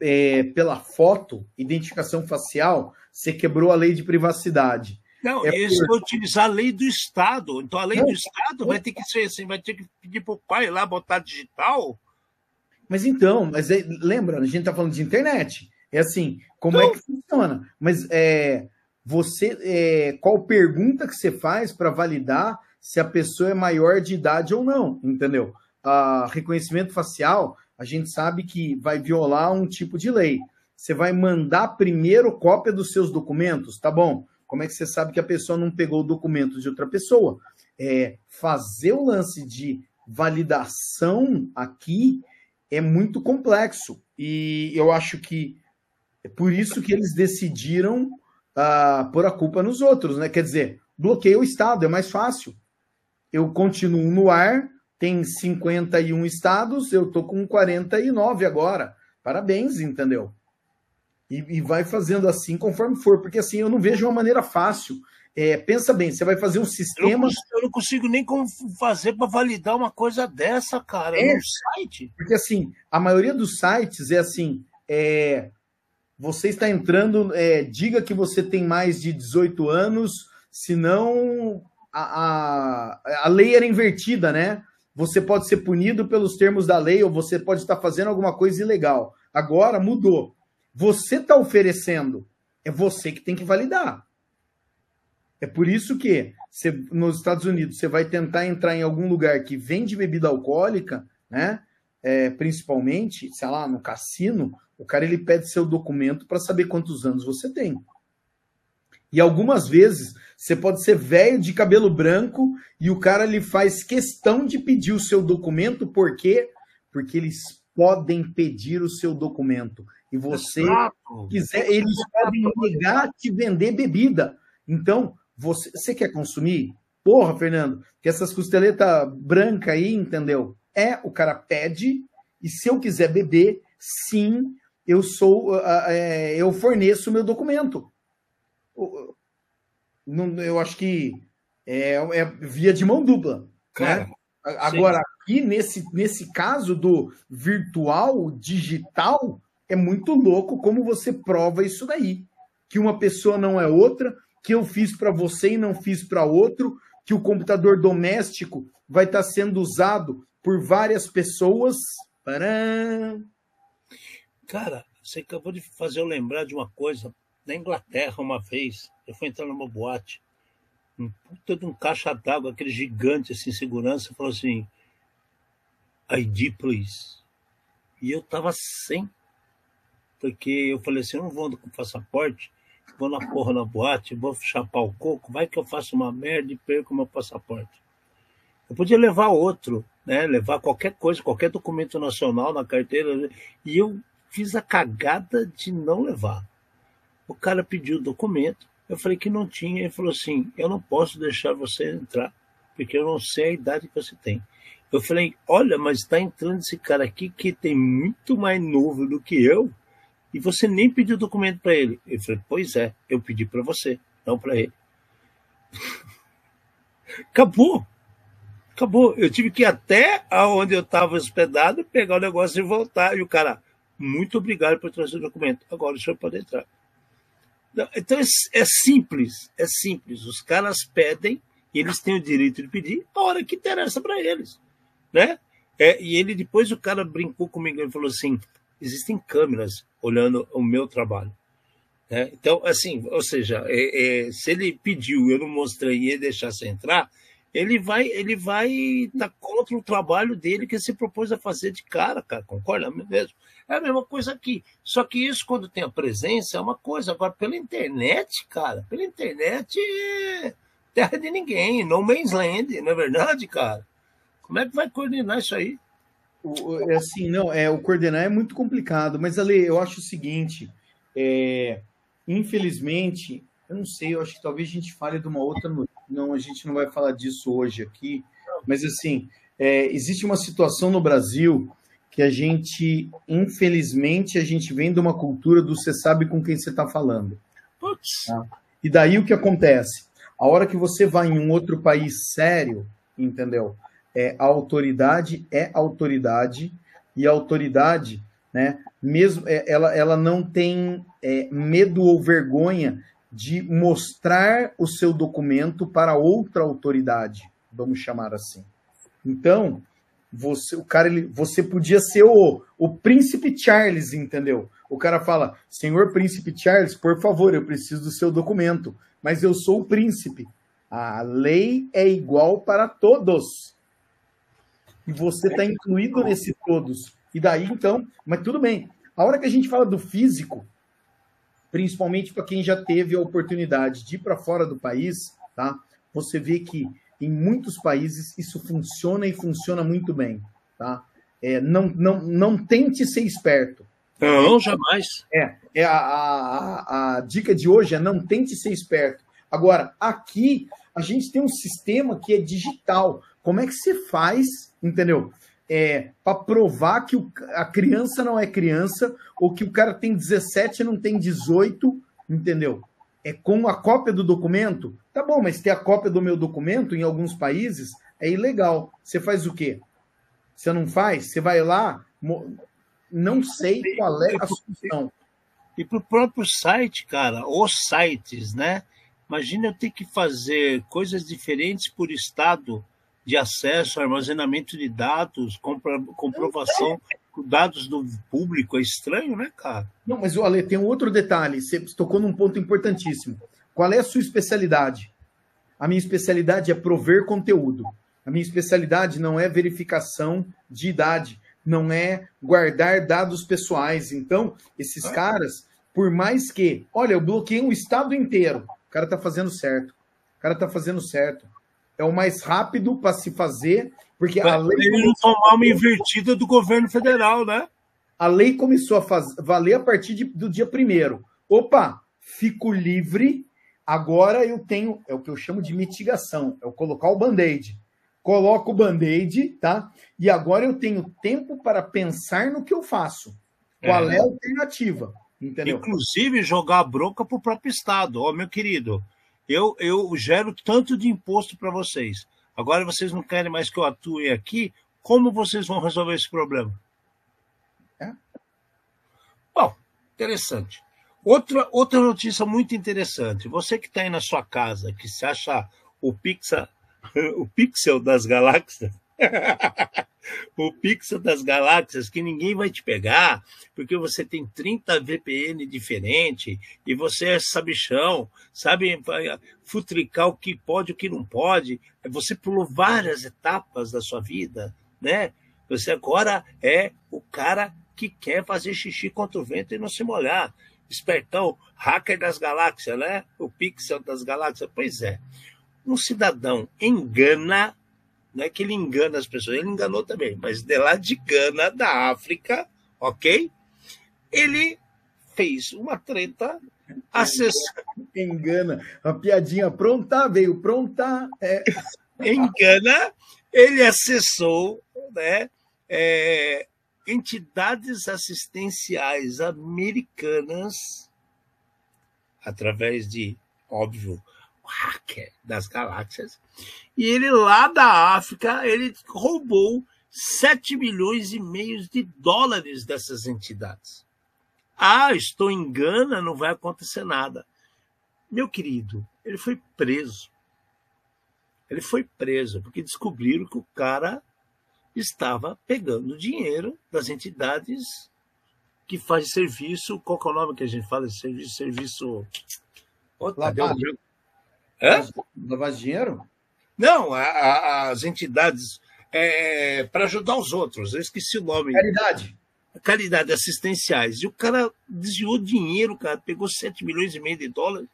B: É, pela foto, identificação facial, você quebrou a lei de privacidade.
A: Não,
B: É
A: eles
B: por-
A: vão utilizar a lei do Estado. Então a lei
B: Não.
A: do Estado vai ter que ser assim, vai ter que pedir pro pai lá botar digital.
B: Mas então, mas é- lembra, a gente está falando de internet. É assim, como é que funciona? Mas é, você, é, qual pergunta que você faz para validar se a pessoa é maior de idade ou não, entendeu? A reconhecimento facial, a gente sabe que vai violar um tipo de lei. Você vai mandar primeiro cópia dos seus documentos, tá bom? Como é que você sabe que a pessoa não pegou o documento de outra pessoa? É, fazer o lance de validação aqui é muito complexo. E eu acho que é por isso que eles decidiram ah, pôr a culpa nos outros, né? Quer dizer, bloqueia o Estado, é mais fácil. Eu continuo no ar, tem 51 estados, eu tô com 49 agora. Parabéns, entendeu? E, e vai fazendo assim conforme for, porque assim eu não vejo uma maneira fácil. É, pensa bem, você vai fazer um
A: Eu não,
B: sistema.
A: cons- eu não consigo nem como fazer para validar uma coisa dessa, cara,
B: É.
A: no site.
B: Porque assim, a maioria dos sites é assim: é, você está entrando, é, diga que você tem mais de 18 anos, senão a, a, a lei era invertida, né? Você pode ser punido pelos termos da lei ou você pode estar fazendo alguma coisa ilegal. Agora mudou. Você está oferecendo, é você que tem que validar. É por isso que você, nos Estados Unidos você vai tentar entrar em algum lugar que vende bebida alcoólica, né? É, principalmente, sei lá, no cassino, o cara ele pede seu documento para saber quantos anos você tem. E algumas vezes você pode ser velho de cabelo branco e o cara lhe faz questão de pedir o seu documento, por quê? Porque eles podem pedir o seu documento. E você
A: Exato.
B: quiser, eles podem negar te vender bebida. Então, você, você quer consumir? Porra, Fernando, que essas costeletas brancas aí, entendeu? É, o cara pede, e se eu quiser beber, sim, eu sou, ah, é, eu forneço o meu documento. Eu acho que é, é via de mão dupla.
A: Cara,
B: né? Agora, aqui nesse, nesse caso do virtual, digital, é muito louco como você prova isso daí. Que uma pessoa não é outra, que eu fiz para você e não fiz para outro, que o computador doméstico vai estar sendo usado por várias pessoas. Parã.
A: Cara, você acabou de fazer eu lembrar de uma coisa. Na Inglaterra, uma vez, eu fui entrar numa boate, um puta de um caixa d'água, aquele gigante assim, segurança, falou assim, ID, please. E eu tava sem, porque eu falei assim, eu não vou com passaporte, vou na porra na boate, vou chapar o coco, vai que eu faço uma merda e perco meu passaporte. Eu podia levar outro, né? Levar qualquer coisa, qualquer documento nacional na carteira, e eu fiz a cagada de não levar. O cara pediu o documento, eu falei que não tinha, ele falou assim: eu não posso deixar você entrar, porque eu não sei a idade que você tem. Eu falei: olha, mas está entrando esse cara aqui que tem muito mais novo do que eu, e você nem pediu documento para ele. Eu falei: pois é, eu pedi para você, não para ele. Acabou. Acabou. Eu tive que ir até aonde eu estava hospedado, pegar o negócio e voltar. E o cara, muito obrigado por trazer o documento. Agora o senhor pode entrar. Então é, é simples, é simples. Os caras pedem e eles têm o direito de pedir a hora que interessa para eles, né? É, e ele depois o cara brincou comigo e falou assim: existem câmeras olhando o meu trabalho. né? Então, assim, ou seja, é, é, se ele pediu, eu não mostrei e ele deixasse entrar, ele vai, ele vai estar contra o trabalho dele que se propôs a fazer de cara, cara. Concorda mesmo? É a mesma coisa aqui. Só que isso, quando tem a presença, é uma coisa. Agora, pela internet, cara, pela internet é terra de ninguém, no man's land, não é verdade, cara? Como é que vai coordenar isso aí?
B: O- é assim, não, é, o coordenar é muito complicado, mas Ale, eu acho o seguinte, é, infelizmente, eu não sei, eu acho que talvez a gente fale de uma outra notícia, não, a gente não vai falar disso hoje aqui, mas assim, é, existe uma situação no Brasil que a gente, infelizmente, a gente vem de uma cultura do você sabe com quem você está falando.
A: Putz,
B: E daí o que acontece? A hora que você vai em um outro país sério, entendeu? É, a autoridade é autoridade e a autoridade, né? Mesmo é, ela, ela não tem é, medo ou vergonha de mostrar o seu documento para outra autoridade, vamos chamar assim. Então, você, o cara, ele, você podia ser o, o príncipe Charles, entendeu? O cara fala, senhor príncipe Charles, por favor, eu preciso do seu documento, mas eu sou o príncipe. A lei é igual para todos. E você está incluído nesse todos. E daí, então, mas tudo bem. A hora que a gente fala do físico, principalmente para quem já teve a oportunidade de ir para fora do país, tá? Você vê que em muitos países isso funciona e funciona muito bem, tá? É, não, não, não tente ser esperto.
A: Não, jamais.
B: É, é a, a, a dica de hoje é não tente ser esperto. Agora, aqui a gente tem um sistema que é digital. Como é que você faz, entendeu? É, para provar que o, a criança não é criança, ou que o cara tem 17 e não tem 18, entendeu? É com a cópia do documento? Tá bom, mas ter a cópia do meu documento em alguns países é ilegal. Você faz o quê? Você não faz? Você vai lá, não sei qual é a solução.
A: E para o próprio site, cara, os sites, né? Imagina eu ter que fazer coisas diferentes por estado de acesso, armazenamento de dados, comprovação, dados do público. É estranho, né, cara?
B: Não, mas, Ale, tem um outro detalhe. Você tocou num ponto importantíssimo. Qual é a sua especialidade? A minha especialidade é prover conteúdo. A minha especialidade não é verificação de idade não é guardar dados pessoais. Então, esses ah. caras, por mais que, olha, eu bloqueei um estado inteiro, o cara tá fazendo certo. O cara tá fazendo certo. É o mais rápido para se fazer, porque
A: pra a lei. Ele não tomar uma invertida do governo federal, né?
B: A lei começou a faz... valer a partir de, do dia primeiro. Opa, fico livre. Agora eu tenho, é o que eu chamo de mitigação, é o colocar o band-aid coloco o band-aid, tá? E agora eu tenho tempo para pensar no que eu faço. Qual é, é a alternativa? Entendeu?
A: Inclusive jogar a bronca para o próprio Estado. Ó, oh, meu querido, eu, eu gero tanto de imposto para vocês. Agora vocês não querem mais que eu atue aqui. Como vocês vão resolver esse problema? É? Bom, interessante. Outra, outra notícia muito interessante. Você que está aí na sua casa, que se acha o o pixel das galáxias. o pixel das galáxias que ninguém vai te pegar, porque você tem 30 VPN diferente e você é sabichão, sabe futricar o que pode e o que não pode. Você pulou várias etapas da sua vida, né? Você agora é o cara que quer fazer xixi contra o vento e não se molhar. Espertão, hacker das galáxias, né? O pixel das galáxias. Pois é um cidadão engana, não é que ele engana as pessoas, ele enganou também, mas de lá de Gana, da África, ok? Ele fez uma treta, acessou.
B: Engana, a piadinha pronta, veio pronta. É...
A: Engana, ele acessou né, é, entidades assistenciais americanas através de, óbvio, hacker das galáxias. E ele lá da África, ele roubou 7 milhões e meio de dólares dessas entidades. Ah, estou em Gana, não vai acontecer nada. Meu querido, ele foi preso. Ele foi preso porque descobriram que o cara estava pegando dinheiro das entidades que faz serviço. Qual é o nome que a gente fala de serviço? Serviço.
B: Oh, Hã? De dinheiro?
A: Não, a, a, as entidades é, para ajudar os outros. Eu esqueci o nome.
B: Caridade.
A: Caridade assistenciais. E o cara desviou dinheiro, cara, pegou 7 milhões e meio de dólares.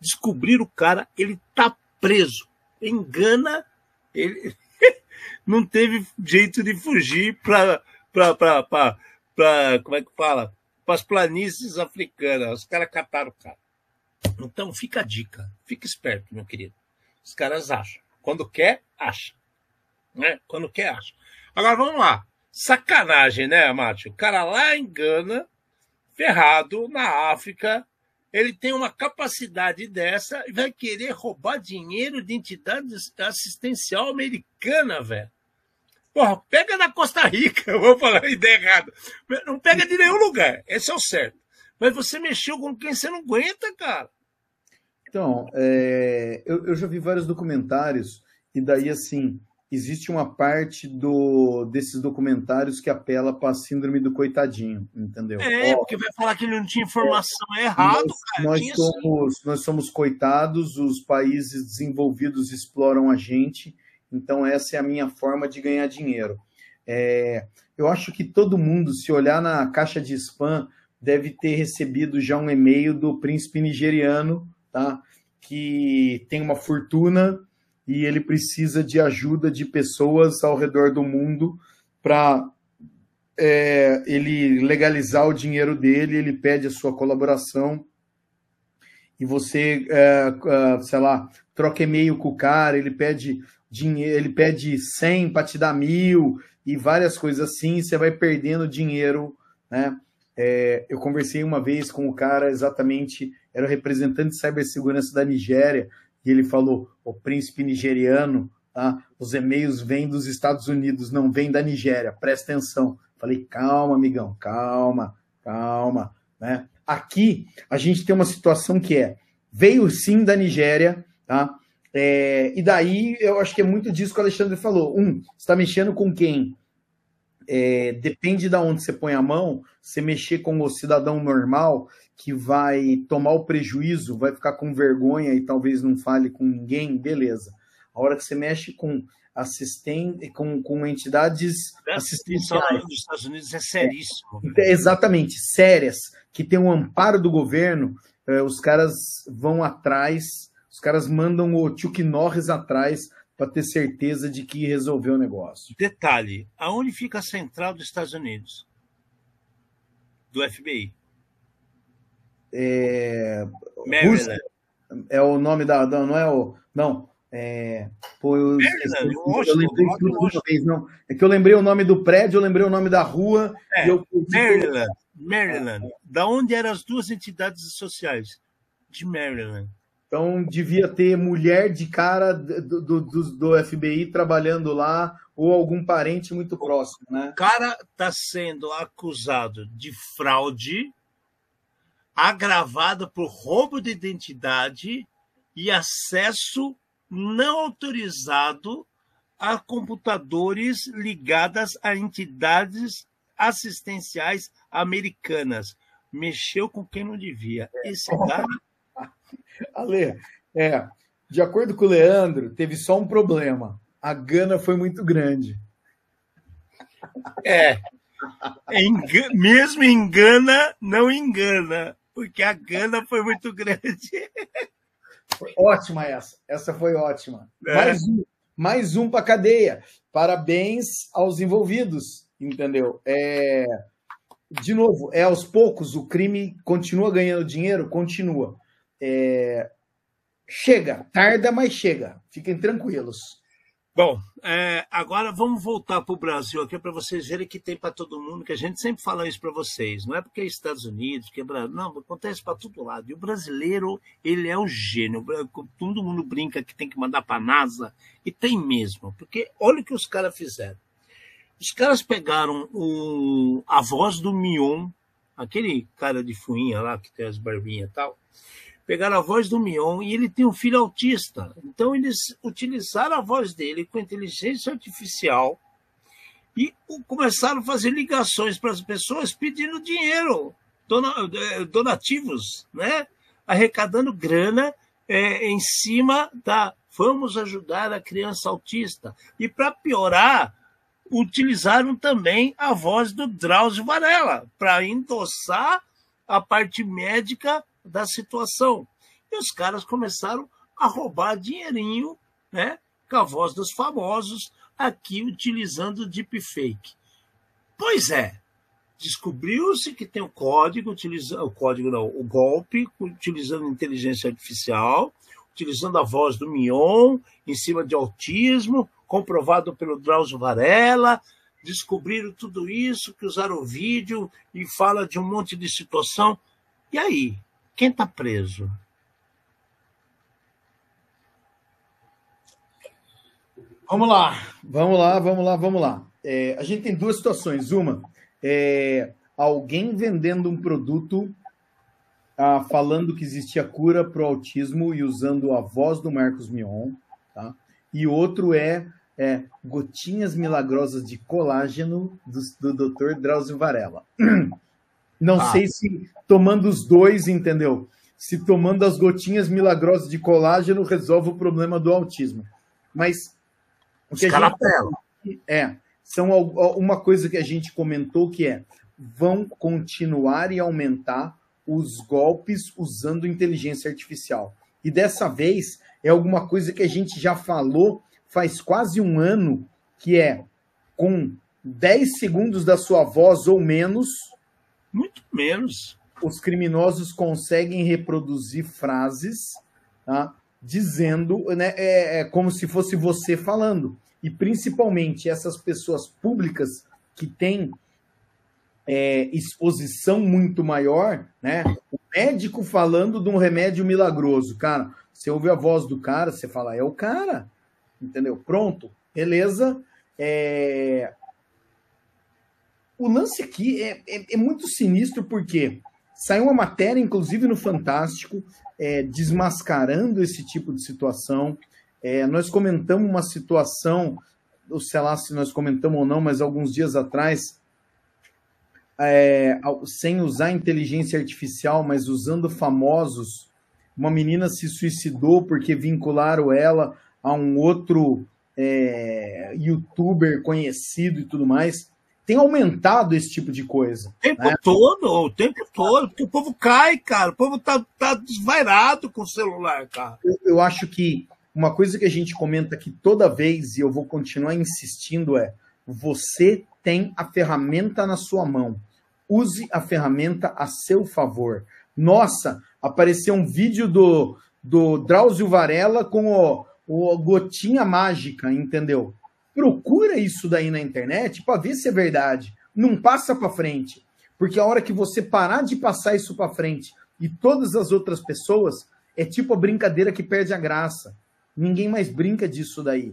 A: Descobriram o cara, ele tá preso. Engana, ele não teve jeito de fugir para como é que fala? Para as planícies africanas. Os caras cataram o cara. Então fica a dica, fica esperto, meu querido. Os caras acham. Quando quer, acha. Né? Quando quer, acha. Agora vamos lá. Sacanagem, né, Márcio? O cara lá engana, ferrado, na África, ele tem uma capacidade dessa e vai querer roubar dinheiro de entidade assistencial americana, velho. Porra, pega da Costa Rica, eu vou falar a ideia errada. Não pega de nenhum lugar, esse é o certo. Mas você mexeu com quem você não aguenta, cara.
B: Então, é, eu, eu já vi vários documentários, e daí, assim, existe uma parte do, desses documentários que apela para a síndrome do coitadinho, entendeu?
A: É,
B: Ó,
A: porque vai falar que ele não tinha informação é errado,
B: nós,
A: cara.
B: nós somos, nós somos coitados, os países desenvolvidos exploram a gente, então essa é a minha forma de ganhar dinheiro. É, eu acho que todo mundo, se olhar na caixa de spam, deve ter recebido já um e-mail do príncipe nigeriano, tá? Que tem uma fortuna e ele precisa de ajuda de pessoas ao redor do mundo para é, ele legalizar o dinheiro dele, ele pede a sua colaboração e você, é, é, sei lá, troca e-mail com o cara, ele pede dinheiro, ele pede 100 para te dar mil e várias coisas assim, você vai perdendo dinheiro, né? É, eu conversei uma vez com o cara exatamente, era o representante de cibersegurança da Nigéria, e ele falou: o príncipe nigeriano, tá? Os e-mails vêm dos Estados Unidos, não vêm da Nigéria, presta atenção. Falei, calma, amigão, calma, calma, né? Aqui a gente tem uma situação que é veio sim da Nigéria, tá? É, e daí eu acho que é muito disso que o Alexandre falou. Um, está mexendo com quem? É, depende de onde você põe a mão, você mexer com o cidadão normal que vai tomar o prejuízo, vai ficar com vergonha e talvez não fale com ninguém, beleza. A hora que você mexe com assistente, com, com entidades assistenciais,
A: dos Estados Unidos é seríssimo.
B: é, exatamente, sérias, que tem um amparo do governo, é, os caras vão atrás, os caras mandam o Chuck Norris atrás para ter certeza de que resolveu o negócio.
A: Detalhe: aonde fica a central dos Estados Unidos? Do FBI.
B: É,
A: Maryland.
B: É o nome da, não é o não é, pô, eu,
A: Maryland,
B: eu lembrei tudo de uma vez, não. É que eu lembrei o nome do prédio, eu lembrei o nome da rua.
A: É,
B: eu,
A: Maryland. Maryland. Da onde eram as duas entidades sociais? De Maryland.
B: Então devia ter mulher de cara do, do, do- FBI trabalhando lá, ou algum parente muito próximo, né?
A: O cara está sendo acusado de fraude, agravado por roubo de identidade e acesso não autorizado a computadores ligadas a entidades assistenciais americanas. Mexeu com quem não devia. Esse cara
B: Ale, é, de acordo com o Leandro, teve só um problema. A gana foi muito grande.
A: É. Enga- mesmo engana, não engana, porque a gana foi muito grande.
B: Foi ótima essa. Essa foi ótima.
A: É.
B: Mais um, mais um para cadeia. Parabéns aos envolvidos, entendeu? É, de novo, é aos poucos o crime continua ganhando dinheiro, continua. É, chega, tarda, mas chega. Fiquem tranquilos.
A: Bom, é, agora vamos voltar para o Brasil aqui para vocês verem que tem para todo mundo, que a gente sempre fala isso para vocês. Não é porque é Estados Unidos, que é Brasil, não, acontece para todo lado. E o brasileiro, ele é o gênio. Todo mundo brinca que tem que mandar para a NASA, e tem mesmo, porque olha o que os caras fizeram. Os caras pegaram o, a voz do Mion, aquele cara de fuinha lá, que tem as barbinhas e tal, pegaram a voz do Mion e ele tem um filho autista. Então eles utilizaram a voz dele com inteligência artificial e começaram a fazer ligações para as pessoas pedindo dinheiro, eh, donativos, né? arrecadando grana eh, em cima da vamos ajudar a criança autista. E para piorar, utilizaram também a voz do Drauzio Varela para endossar a parte médica da situação. E os caras começaram a roubar dinheirinho, né, com a voz dos famosos, aqui utilizando deepfake. Pois é, descobriu-se que tem o código, utilizando o código não, o golpe, utilizando inteligência artificial, utilizando a voz do Mion em cima de autismo, comprovado pelo Drauzio Varela, descobriram tudo isso, que usaram o vídeo e fala de um monte de situação. E aí, quem está preso?
B: Vamos lá, vamos lá, vamos lá, vamos lá. É, a gente tem duas situações. Uma, é, alguém vendendo um produto ah, falando que existia cura para o autismo e usando a voz do Marcos Mion, tá? E outro é, é Gotinhas Milagrosas de Colágeno do, do Dr. Drauzio Varela. Não
A: Ah.
B: sei se tomando os dois, entendeu? Se tomando as gotinhas milagrosas de colágeno resolve o problema do autismo. Mas o
A: Os
B: que a gente é, são uma coisa que a gente comentou que é vão continuar e aumentar os golpes usando inteligência artificial. E dessa vez é alguma coisa que a gente já falou faz quase um ano, que é com 10 segundos da sua voz ou menos,
A: Muito menos.
B: os criminosos conseguem reproduzir frases tá, dizendo, né, é, é como se fosse você falando. E principalmente essas pessoas públicas que têm é, exposição muito maior, né? O médico falando de um remédio milagroso, cara. Você ouve a voz do cara, você fala, é o cara, entendeu? Pronto, beleza. É, o lance aqui é, é- é muito sinistro porque saiu uma matéria, inclusive no Fantástico, é, desmascarando esse tipo de situação. É, nós comentamos uma situação, ou sei lá se nós comentamos ou não, mas alguns dias atrás, é, sem usar inteligência artificial, mas usando famosos, uma menina se suicidou porque vincularam ela a um outro é, youtuber conhecido e tudo mais. Tem aumentado esse tipo de coisa.
A: O tempo
B: né?
A: todo, o tempo todo, porque o povo cai, cara. O povo tá, tá desvairado com o celular, cara.
B: eu, eu acho que uma coisa que a gente comenta aqui toda vez, e eu vou continuar insistindo, é: você tem a ferramenta na sua mão. Use a ferramenta a seu favor. Nossa, apareceu um vídeo do, do Drauzio Varela com o, o gotinha mágica, entendeu? Procura isso daí na internet para ver se é verdade. Não passa para frente. Porque a hora que você parar de passar isso para frente e todas as outras pessoas, é tipo a brincadeira que perde a graça. Ninguém mais brinca disso daí.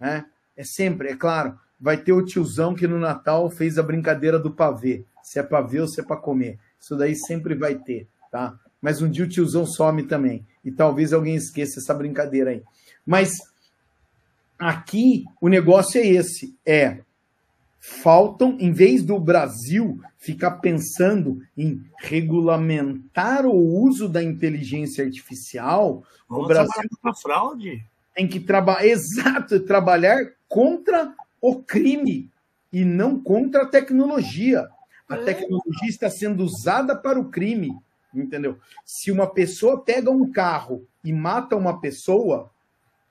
B: Né? É sempre, é claro, vai ter o tiozão que no Natal fez a brincadeira do pavê. Se é pavê ou se é para comer. Isso daí sempre vai ter, tá? Mas um dia o tiozão some também. E talvez alguém esqueça essa brincadeira aí. Mas aqui o negócio é esse: é faltam, em vez do Brasil ficar pensando em regulamentar o uso da inteligência artificial,
A: Vamos
B: o Brasil
A: pra fraude.
B: tem que trabalhar, exato, trabalhar contra o crime e não contra a tecnologia. A
A: É.
B: tecnologia está sendo usada para o crime, entendeu? Se uma pessoa pega um carro e mata uma pessoa,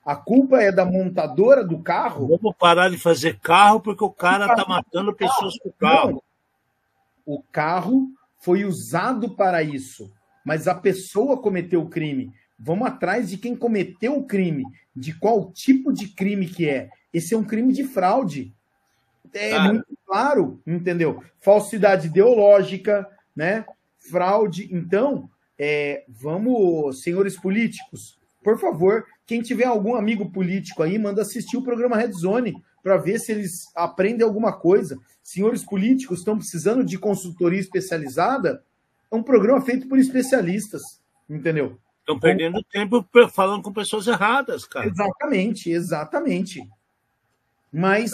B: a culpa é da montadora do carro?
A: Vamos parar de fazer carro porque o cara tá matando pessoas com carro.
B: Não. O carro foi usado para isso, mas a pessoa cometeu o crime. Vamos atrás de quem cometeu o crime, de qual tipo de crime que é. Esse é um crime de fraude. É
A: Cara.
B: muito claro, entendeu? Falsidade ideológica, né? Fraude. Então, é, vamos, senhores políticos, por favor, quem tiver algum amigo político aí, manda assistir o programa Red Zone para ver se eles aprendem alguma coisa. Senhores políticos estão precisando de consultoria especializada? É um programa feito por especialistas, entendeu?
A: Estão perdendo tempo falando com pessoas erradas, cara.
B: Exatamente, exatamente. Mas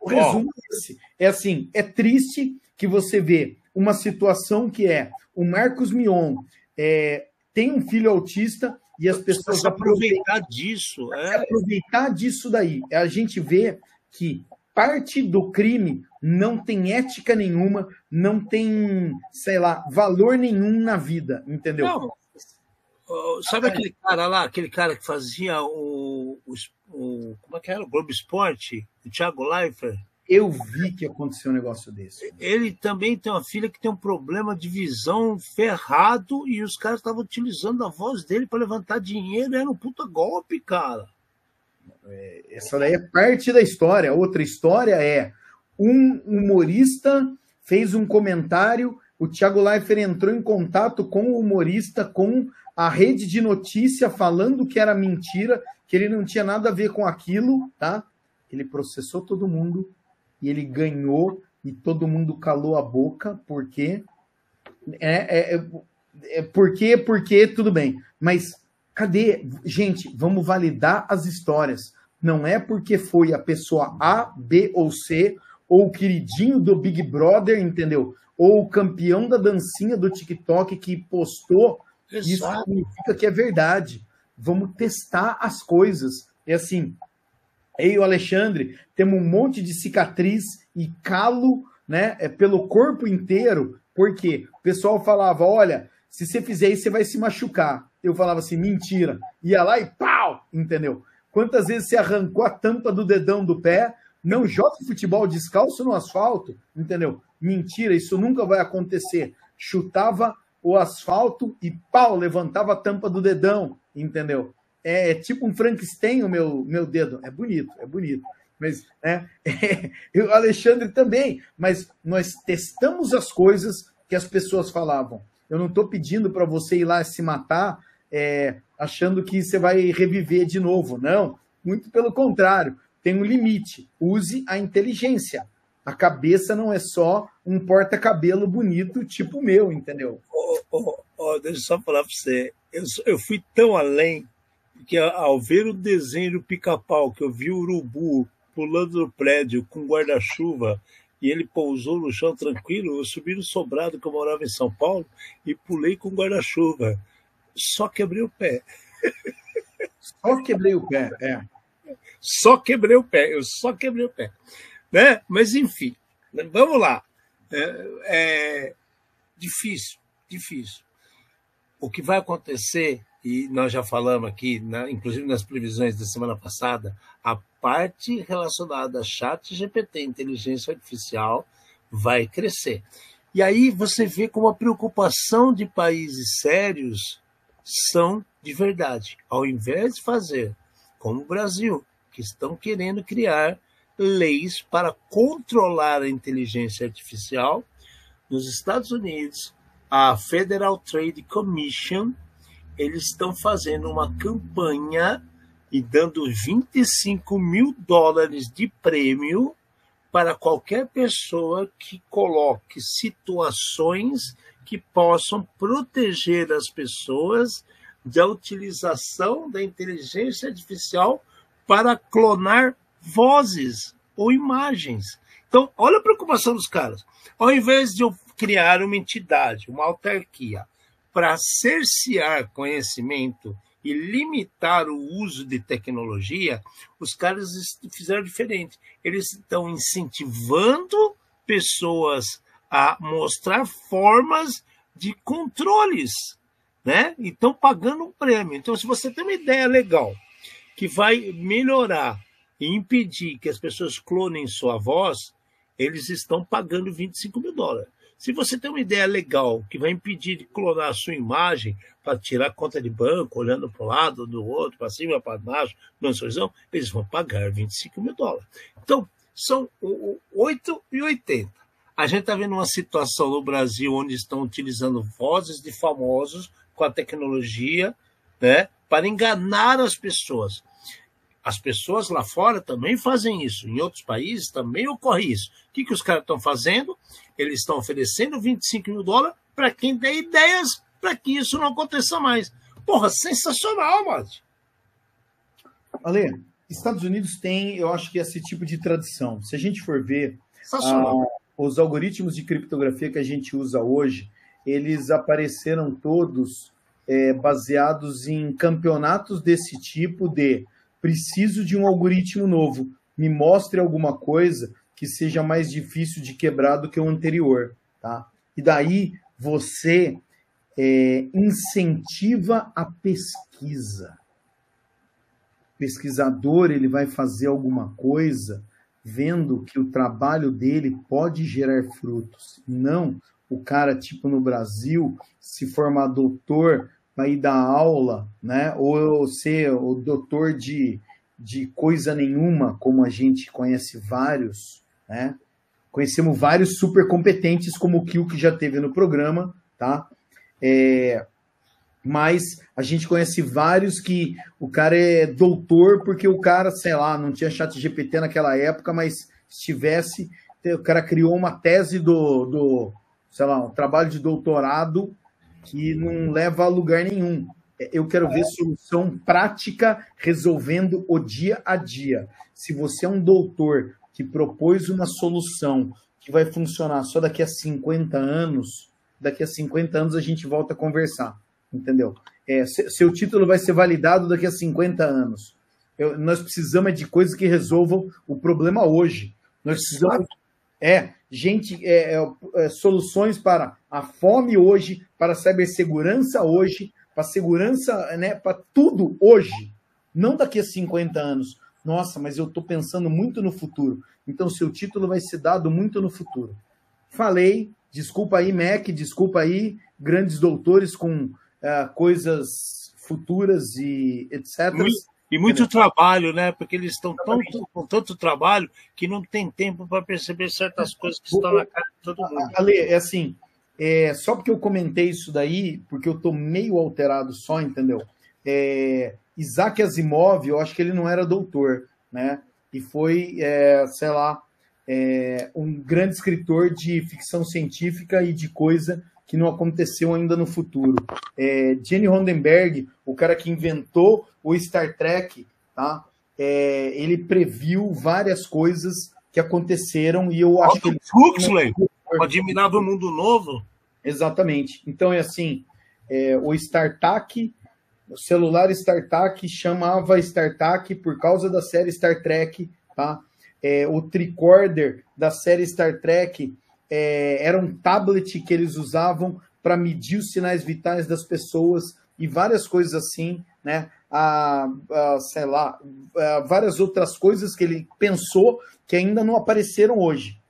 B: o resumo é esse. É assim, é triste que você vê uma situação que é o Marcos Mion é, tem um filho autista e as pessoas
A: aproveitar disso.
B: é
A: É.
B: aproveitar disso daí. A gente vê que parte do crime não tem ética nenhuma, não tem, sei lá, valor nenhum na vida, entendeu?
A: Não. Sabe aquele cara lá, aquele cara que fazia o, o, o- como é que era? O Globo Esporte, o Thiago Leifert?
B: Eu vi que aconteceu um negócio desse.
A: Ele também tem uma filha que tem um problema de visão ferrado e os caras estavam utilizando a voz dele para levantar dinheiro. Era um puta golpe, cara.
B: Essa daí é parte da história. Outra história é um humorista fez um comentário, o Thiago Leifert entrou em contato com o humorista, com a rede de notícia falando que era mentira, que ele não tinha nada a ver com aquilo, tá? Ele processou todo mundo e ele ganhou e todo mundo calou a boca porque é, é- é- é, por quê, por quê, tudo bem. Mas cadê? Gente, vamos validar as histórias. Não é porque foi a pessoa A, B ou C, ou o queridinho do Big Brother, entendeu? Ou o campeão da dancinha do TikTok que postou. Isso
A: Exato.
B: significa que é verdade. Vamos testar as coisas. É assim, eu e o Alexandre temos um monte de cicatriz e calo, né, é, pelo corpo inteiro, porque o pessoal falava, olha, se você fizer isso, você vai se machucar. Eu falava assim, mentira. Ia lá e pau, entendeu? Quantas vezes você arrancou a tampa do dedão do pé, não joga futebol descalço no asfalto, entendeu? Mentira, isso nunca vai acontecer. Chutava o asfalto e pau, levantava a tampa do dedão, entendeu? É, tipo um Frankenstein o meu, meu dedo. É bonito, é bonito. Mas, né? É, o Alexandre também. Mas nós testamos as coisas que as pessoas falavam. Eu não estou pedindo para você ir lá se matar é, achando que você vai reviver de novo. Não, muito pelo contrário. Tem um limite. Use a inteligência. A cabeça não é só um porta-cabelo bonito, tipo meu, entendeu?
A: Ô, ô, ô, deixa eu só falar para você. Eu, eu fui tão além que ao ver o desenho do pica-pau, que eu vi o urubu pulando no prédio com guarda-chuva e ele pousou no chão tranquilo, eu subi no sobrado que eu morava em São Paulo e pulei com guarda-chuva. Só quebrei o pé.
B: Só quebrei o pé, é.
A: Só quebrei o pé, eu só quebrei o pé. Né? Mas enfim, vamos lá. É, é difícil, difícil. O que vai acontecer, e nós já falamos aqui, né, inclusive nas previsões da semana passada, a parte relacionada a chat GPT, inteligência artificial, vai crescer. E aí você vê como a preocupação de países sérios são de verdade. Ao invés de fazer como o Brasil, que estão querendo criar leis para controlar a inteligência artificial, nos Estados Unidos, a Federal Trade Commission, eles estão fazendo uma campanha e dando 25 mil dólares de prêmio para qualquer pessoa que coloque situações que possam proteger as pessoas da utilização da inteligência artificial para clonar vozes ou imagens. Então, olha a preocupação dos caras. Ao invés de eu criar uma entidade, uma autarquia, para cercear conhecimento e limitar o uso de tecnologia, os caras fizeram diferente. Eles estão incentivando pessoas a mostrar formas de controles, né? E estão pagando um prêmio. Então, se você tem uma ideia legal que vai melhorar e impedir que as pessoas clonem sua voz, eles estão pagando 25 mil dólares. Se você tem uma ideia legal que vai impedir de clonar a sua imagem para tirar conta de banco, olhando para um lado, do outro, para cima, para baixo, sorrisão, eles vão pagar 25 mil dólares. Então, são 8 e 80. A gente está vendo uma situação no Brasil onde estão utilizando vozes de famosos com a tecnologia né, para enganar as pessoas. As pessoas lá fora também fazem isso. Em outros países também ocorre isso. O que, que os caras estão fazendo? Eles estão oferecendo 25 mil dólares para quem der ideias para que isso não aconteça mais. Porra, sensacional, Mate.
B: Ale, Estados Unidos tem, eu acho que esse tipo de tradição. Se a gente for ver ah, os algoritmos de criptografia que a gente usa hoje, eles apareceram todos é, baseados em campeonatos desse tipo de preciso de um algoritmo novo, me mostre alguma coisa que seja mais difícil de quebrar do que o anterior, tá? E daí você é, incentiva a pesquisa. O pesquisador ele vai fazer alguma coisa vendo que o trabalho dele pode gerar frutos. Não o cara, tipo no Brasil, se formar doutor ir dar aula, né? ou ser o doutor de, de coisa nenhuma, como a gente conhece vários, né? Conhecemos vários super competentes, como o Kio que já teve no programa, tá? É, mas a gente conhece vários que o cara é doutor porque o cara, sei lá, não tinha chat GPT naquela época, mas se tivesse, o cara criou uma tese do, do sei lá, um trabalho de doutorado que não leva a lugar nenhum. Eu quero ver solução prática resolvendo o dia a dia. Se você é um doutor que propôs uma solução que vai funcionar só daqui a 50 anos, daqui a 50 anos a gente volta a conversar, entendeu? É, seu título vai ser validado daqui a 50 anos. Eu, nós precisamos de coisas que resolvam o problema hoje. Nós precisamos. É, gente, é, é, é, soluções para a fome hoje, para a cibersegurança hoje, para segurança, né, para tudo hoje, não daqui a 50 anos. Nossa, mas eu estou pensando muito no futuro. Então, seu título vai ser dado muito no futuro. Falei, desculpa aí, Mac, desculpa aí, grandes doutores com uh, coisas futuras e etc.
A: e muito é. trabalho, né? Porque eles estão com tanto trabalho que não tem tempo para perceber certas coisas que estão na cara de todo mundo.
B: Ale, é assim, é, só porque eu comentei isso daí, porque eu estou meio alterado só, entendeu? É, Isaac Asimov, eu acho que ele não era doutor, né? E foi, é, sei lá, é, um grande escritor de ficção científica e de coisa que não aconteceu ainda no futuro. É, Jenny Rondenberg, o cara que inventou o Star Trek, tá? É, ele previu várias coisas que aconteceram e eu acho que ele
A: Huxley o mundo novo.
B: Exatamente. Então é assim, é, o StarTAC, o celular StarTAC chamava StarTAC por causa da série Star Trek, tá? É, o tricorder da série Star Trek é, era um tablet que eles usavam para medir os sinais vitais das pessoas e várias coisas assim, né? A, a, sei lá, a, várias outras coisas que ele pensou que ainda não apareceram hoje.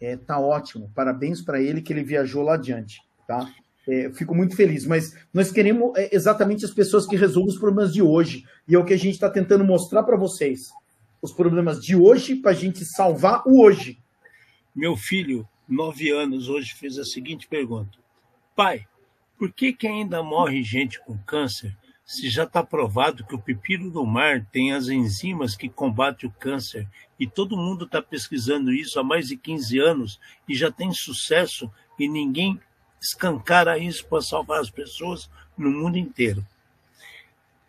B: É, tá ótimo, parabéns para ele que ele viajou lá adiante, tá? É, fico muito feliz, mas nós queremos é, exatamente as pessoas que resolvem os problemas de hoje e é o que a gente está tentando mostrar para vocês. Os problemas de hoje para a gente salvar o hoje.
A: Meu filho, nove anos, hoje fez a seguinte pergunta: Pai, por que, que ainda morre gente com câncer se já está provado que o pepino do mar tem as enzimas que combatem o câncer e todo mundo está pesquisando isso há mais de 15 anos e já tem sucesso e ninguém escancara isso para salvar as pessoas no mundo inteiro?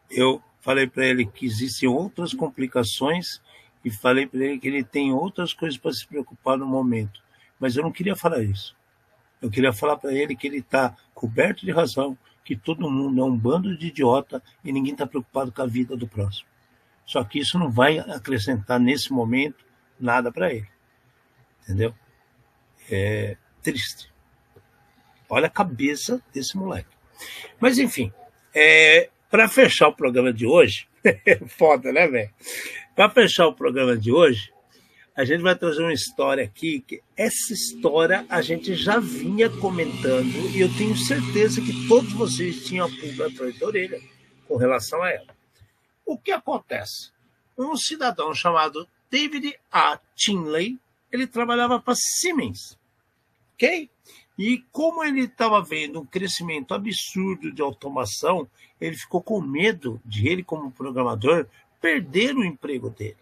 A: Eu falei para ele que existem outras complicações e falei para ele que ele tem outras coisas para se preocupar no momento. Mas eu não queria falar isso. Eu queria falar para ele que ele está coberto de razão, que todo mundo é um bando de idiota e ninguém está preocupado com a vida do próximo. Só que isso não vai acrescentar nesse momento nada para ele. Entendeu? É triste. Olha a cabeça desse moleque. Mas enfim, é, para fechar o programa de hoje, foda, né, velho? Para fechar o programa de hoje, a gente vai trazer uma história aqui, que essa história a gente já vinha comentando e eu tenho certeza que todos vocês tinham a pulga atrás da orelha com relação a ela. O que acontece? Um cidadão chamado David A. Tinley, ele trabalhava para Siemens, ok? E como ele estava vendo um crescimento absurdo de automação, ele ficou com medo de ele, como programador, perder o emprego dele.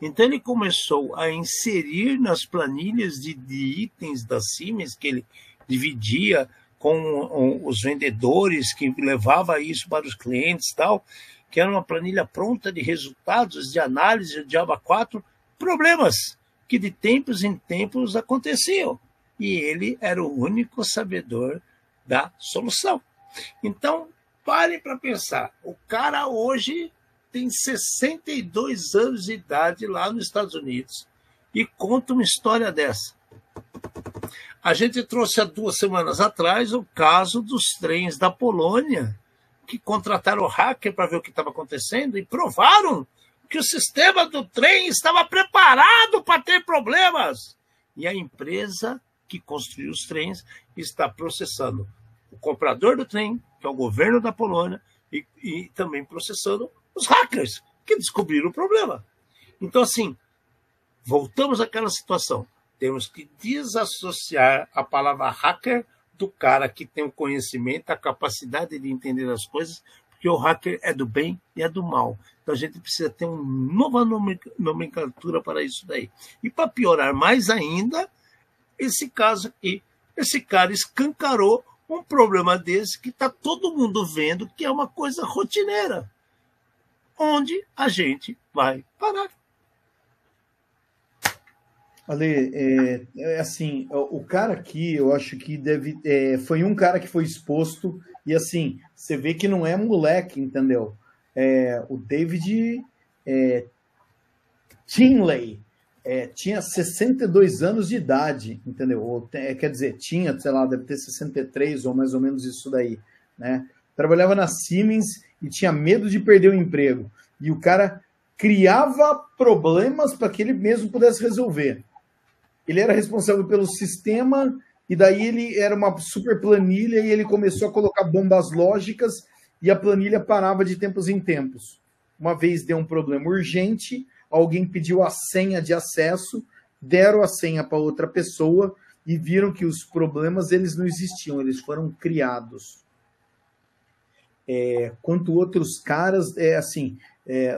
A: Então ele começou a inserir nas planilhas de, de itens da Siemens que ele dividia com os vendedores, que levava isso para os clientes tal, que era uma planilha pronta de resultados de análise de Java 4, problemas que de tempos em tempos aconteciam. E ele era o único sabedor da solução. Então, parem para pensar. O cara hoje tem 62 anos de idade lá nos Estados Unidos e conta uma história dessa. A gente trouxe há duas semanas atrás o caso dos trens da Polônia, que contrataram hacker para ver o que estava acontecendo e provaram que o sistema do trem estava preparado para ter problemas. E a empresa que construiu os trens está processando o comprador do trem, que é o governo da Polônia, e, e também processando os hackers que descobriram o problema. Então, assim, voltamos àquela situação. Temos que desassociar a palavra hacker do cara que tem o conhecimento, a capacidade de entender as coisas, porque o hacker é do bem e é do mal. Então a gente precisa ter uma nova nomenclatura para isso daí. E para piorar mais ainda, esse caso aqui, esse cara escancarou um problema desse que está todo mundo vendo que é uma coisa rotineira. Onde a gente vai parar?
B: Ale, é, é, assim, o cara aqui, eu acho que deve, é, foi um cara que foi exposto e assim, você vê que não é moleque, entendeu? É, o David é, Tinley é, tinha 62 anos de idade, entendeu? Ou, é, quer dizer, tinha, sei lá, deve ter 63 ou mais ou menos isso daí, né? Trabalhava na Siemens e tinha medo de perder o emprego. E o cara criava problemas para que ele mesmo pudesse resolver ele era responsável pelo sistema, e daí ele era uma super planilha e ele começou a colocar bombas lógicas e a planilha parava de tempos em tempos. Uma vez deu um problema urgente, alguém pediu a senha de acesso, deram a senha para outra pessoa e viram que os problemas eles não existiam, eles foram criados. É, quanto outros caras, é assim, é,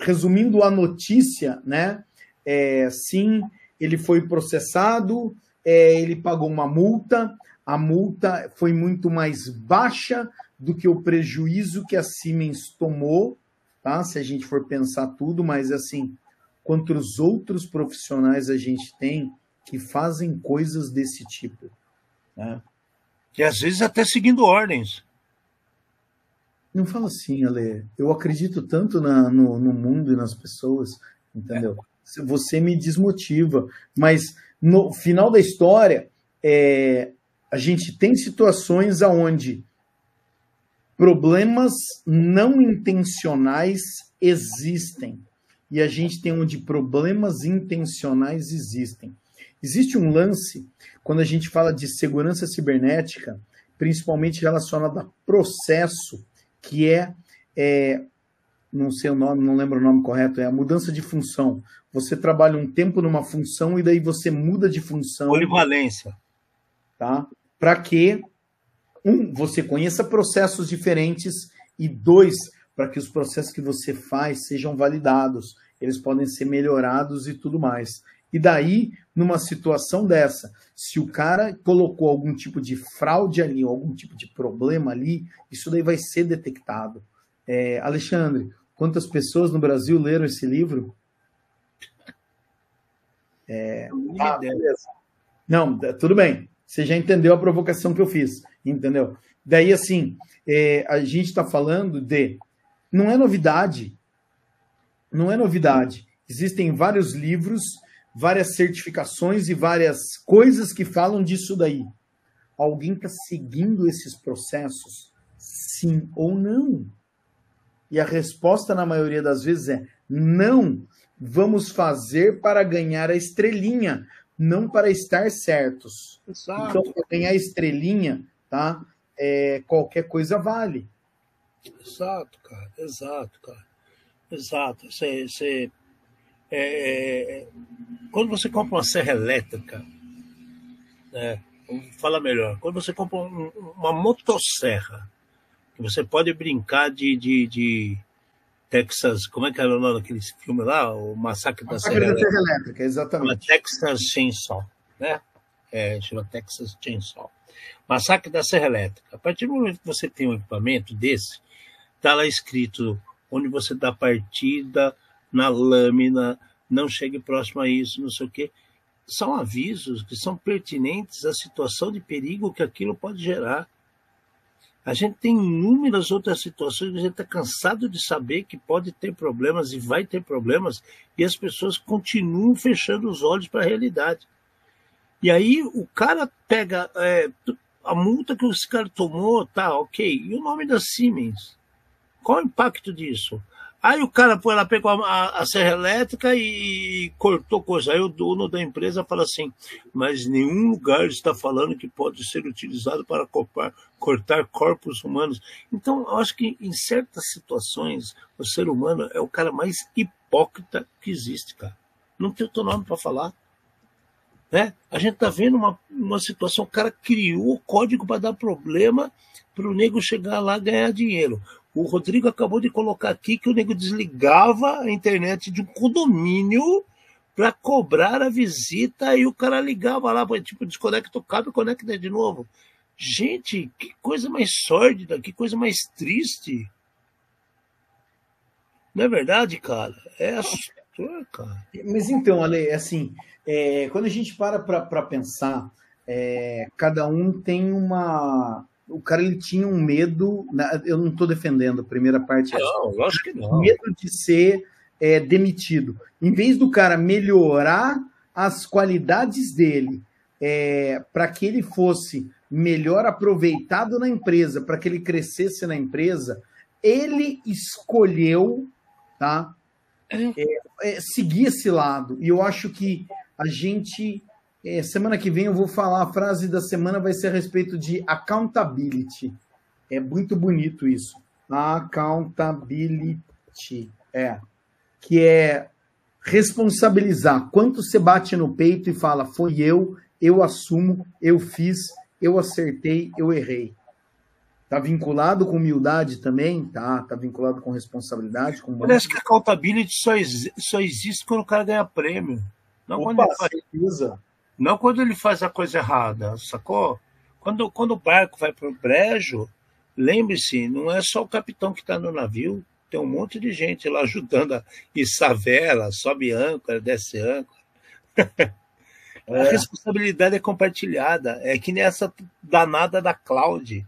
B: resumindo a notícia, né? É, sim, ele foi processado, é, ele pagou uma multa, a multa foi muito mais baixa do que o prejuízo que a Siemens tomou, tá? Se a gente for pensar tudo, mas assim, quantos outros profissionais a gente tem que fazem coisas desse tipo, né?
A: E às vezes até seguindo ordens.
B: Não fala assim, Ale. Eu acredito tanto na, no, no mundo e nas pessoas, entendeu? É você me desmotiva. Mas no final da história, é, a gente tem situações aonde problemas não intencionais existem. E a gente tem onde problemas intencionais existem. Existe um lance, quando a gente fala de segurança cibernética, principalmente relacionado a processo, que é, é não sei o nome, não lembro o nome correto, é a mudança de função. Você trabalha um tempo numa função e daí você muda de função.
A: Polivalência.
B: Tá? Para que, um, você conheça processos diferentes e dois, para que os processos que você faz sejam validados, eles podem ser melhorados e tudo mais. E daí, numa situação dessa, se o cara colocou algum tipo de fraude ali, algum tipo de problema ali, isso daí vai ser detectado. É, Alexandre, quantas pessoas no Brasil leram esse livro? É... Ah, beleza. Não, tudo bem. Você já entendeu a provocação que eu fiz, entendeu? Daí, assim, é, a gente está falando de. Não é novidade. Não é novidade. Existem vários livros, várias certificações e várias coisas que falam disso daí. Alguém está seguindo esses processos? Sim ou não? E a resposta, na maioria das vezes, é não. Vamos fazer para ganhar a estrelinha, não para estar certos. Exato. Então, para ganhar a estrelinha, tá? É, qualquer coisa vale.
A: Exato, cara. Exato, cara. Exato. Você, você é, é quando você compra uma serra elétrica, né, fala melhor, quando você compra um, uma motosserra, você pode brincar de, de, de Texas. Como é que era o nome daquele filme lá? O Massacre da Serra Elétrica.
B: Elétrica. Exatamente.
A: Texas Chainsaw, né? É, chama Texas Chainsaw. Massacre da Serra Elétrica. A partir do momento que você tem um equipamento desse, está lá escrito onde você dá partida na lâmina, não chegue próximo a isso, não sei o quê. São avisos que são pertinentes à situação de perigo que aquilo pode gerar. A gente tem inúmeras outras situações que a gente está cansado de saber que pode ter problemas e vai ter problemas, e as pessoas continuam fechando os olhos para a realidade. E aí o cara pega é, a multa que esse cara tomou, tá, ok. E o nome da Siemens? Qual o impacto disso? Aí o cara foi lá, pegou a, a, serra elétrica e cortou coisa. Aí o dono da empresa fala assim: mas nenhum lugar está falando que pode ser utilizado para cortar, cortar corpos humanos. Então, eu acho que em certas situações, o ser humano é o cara mais hipócrita que existe, cara. Não tem outro nome para falar. Né? A gente está vendo uma, uma situação, o cara criou o código para dar problema para o nego chegar lá e ganhar dinheiro. O Rodrigo acabou de colocar aqui que o nego desligava a internet de um condomínio para cobrar a visita e o cara ligava lá, tipo, desconecta o cabo e conecta de novo. Gente, que coisa mais sórdida, que coisa mais triste. Não é verdade, cara? É assustador, cara.
B: Mas então, Ale, assim, é, quando a gente para para pensar, é, cada um tem uma. O cara ele tinha um medo. Eu não estou defendendo a primeira parte.
A: Não, lógico que não.
B: Medo de ser é, demitido. Em vez do cara melhorar as qualidades dele é, para que ele fosse melhor aproveitado na empresa, para que ele crescesse na empresa, ele escolheu tá, é, é, seguir esse lado. E eu acho que a gente. É, semana que vem eu vou falar, a frase da semana vai ser a respeito de accountability. É muito bonito isso. Accountability. É. Que é responsabilizar. Quanto você bate no peito e fala, foi eu, eu assumo, eu fiz, eu acertei, eu errei. Está vinculado com humildade também? Tá. Está vinculado com responsabilidade? Com
A: Parece que a accountability só, só existe quando o cara ganha prêmio. Não, Opa, quando ele faz, não quando ele faz a coisa errada, sacou? Quando, quando o barco vai para o brejo, lembre-se, não é só o capitão que está no navio, tem um monte de gente lá ajudando a içar vela, sobe âncora, desce âncora. É. A responsabilidade é compartilhada. É que nem essa danada da Cloud.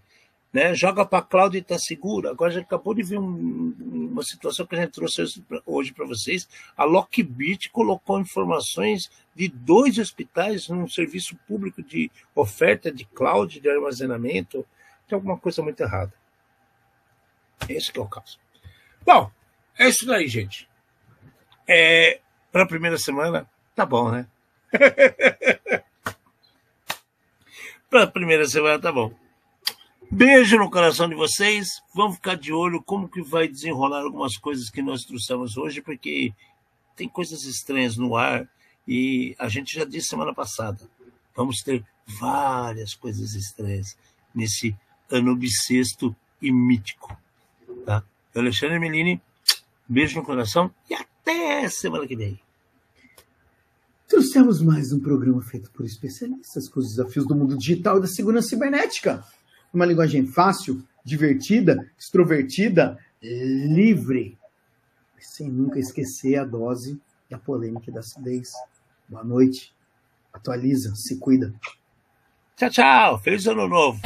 A: Né? Joga para a Cloud e está seguro. Agora já acabou de ver um, uma situação que a gente trouxe hoje para vocês. A Lockbit colocou informações de dois hospitais num serviço público de oferta de cloud, de armazenamento. Tem alguma coisa muito errada. Esse é o caso. Bom, é isso daí, gente. É, para a primeira semana, tá bom, né? para a primeira semana, tá bom. Beijo no coração de vocês. Vamos ficar de olho como que vai desenrolar algumas coisas que nós trouxemos hoje, porque tem coisas estranhas no ar e a gente já disse semana passada. Vamos ter várias coisas estranhas nesse ano bissexto e mítico. Tá? Alexandre Melini, beijo no coração e até semana que vem.
B: Trouxemos mais um programa feito por especialistas com os desafios do mundo digital e da segurança cibernética. Uma linguagem fácil, divertida, extrovertida, livre, sem nunca esquecer a dose e a polêmica da acidez. Boa noite. Atualiza, se cuida.
A: Tchau, tchau. Feliz ano novo.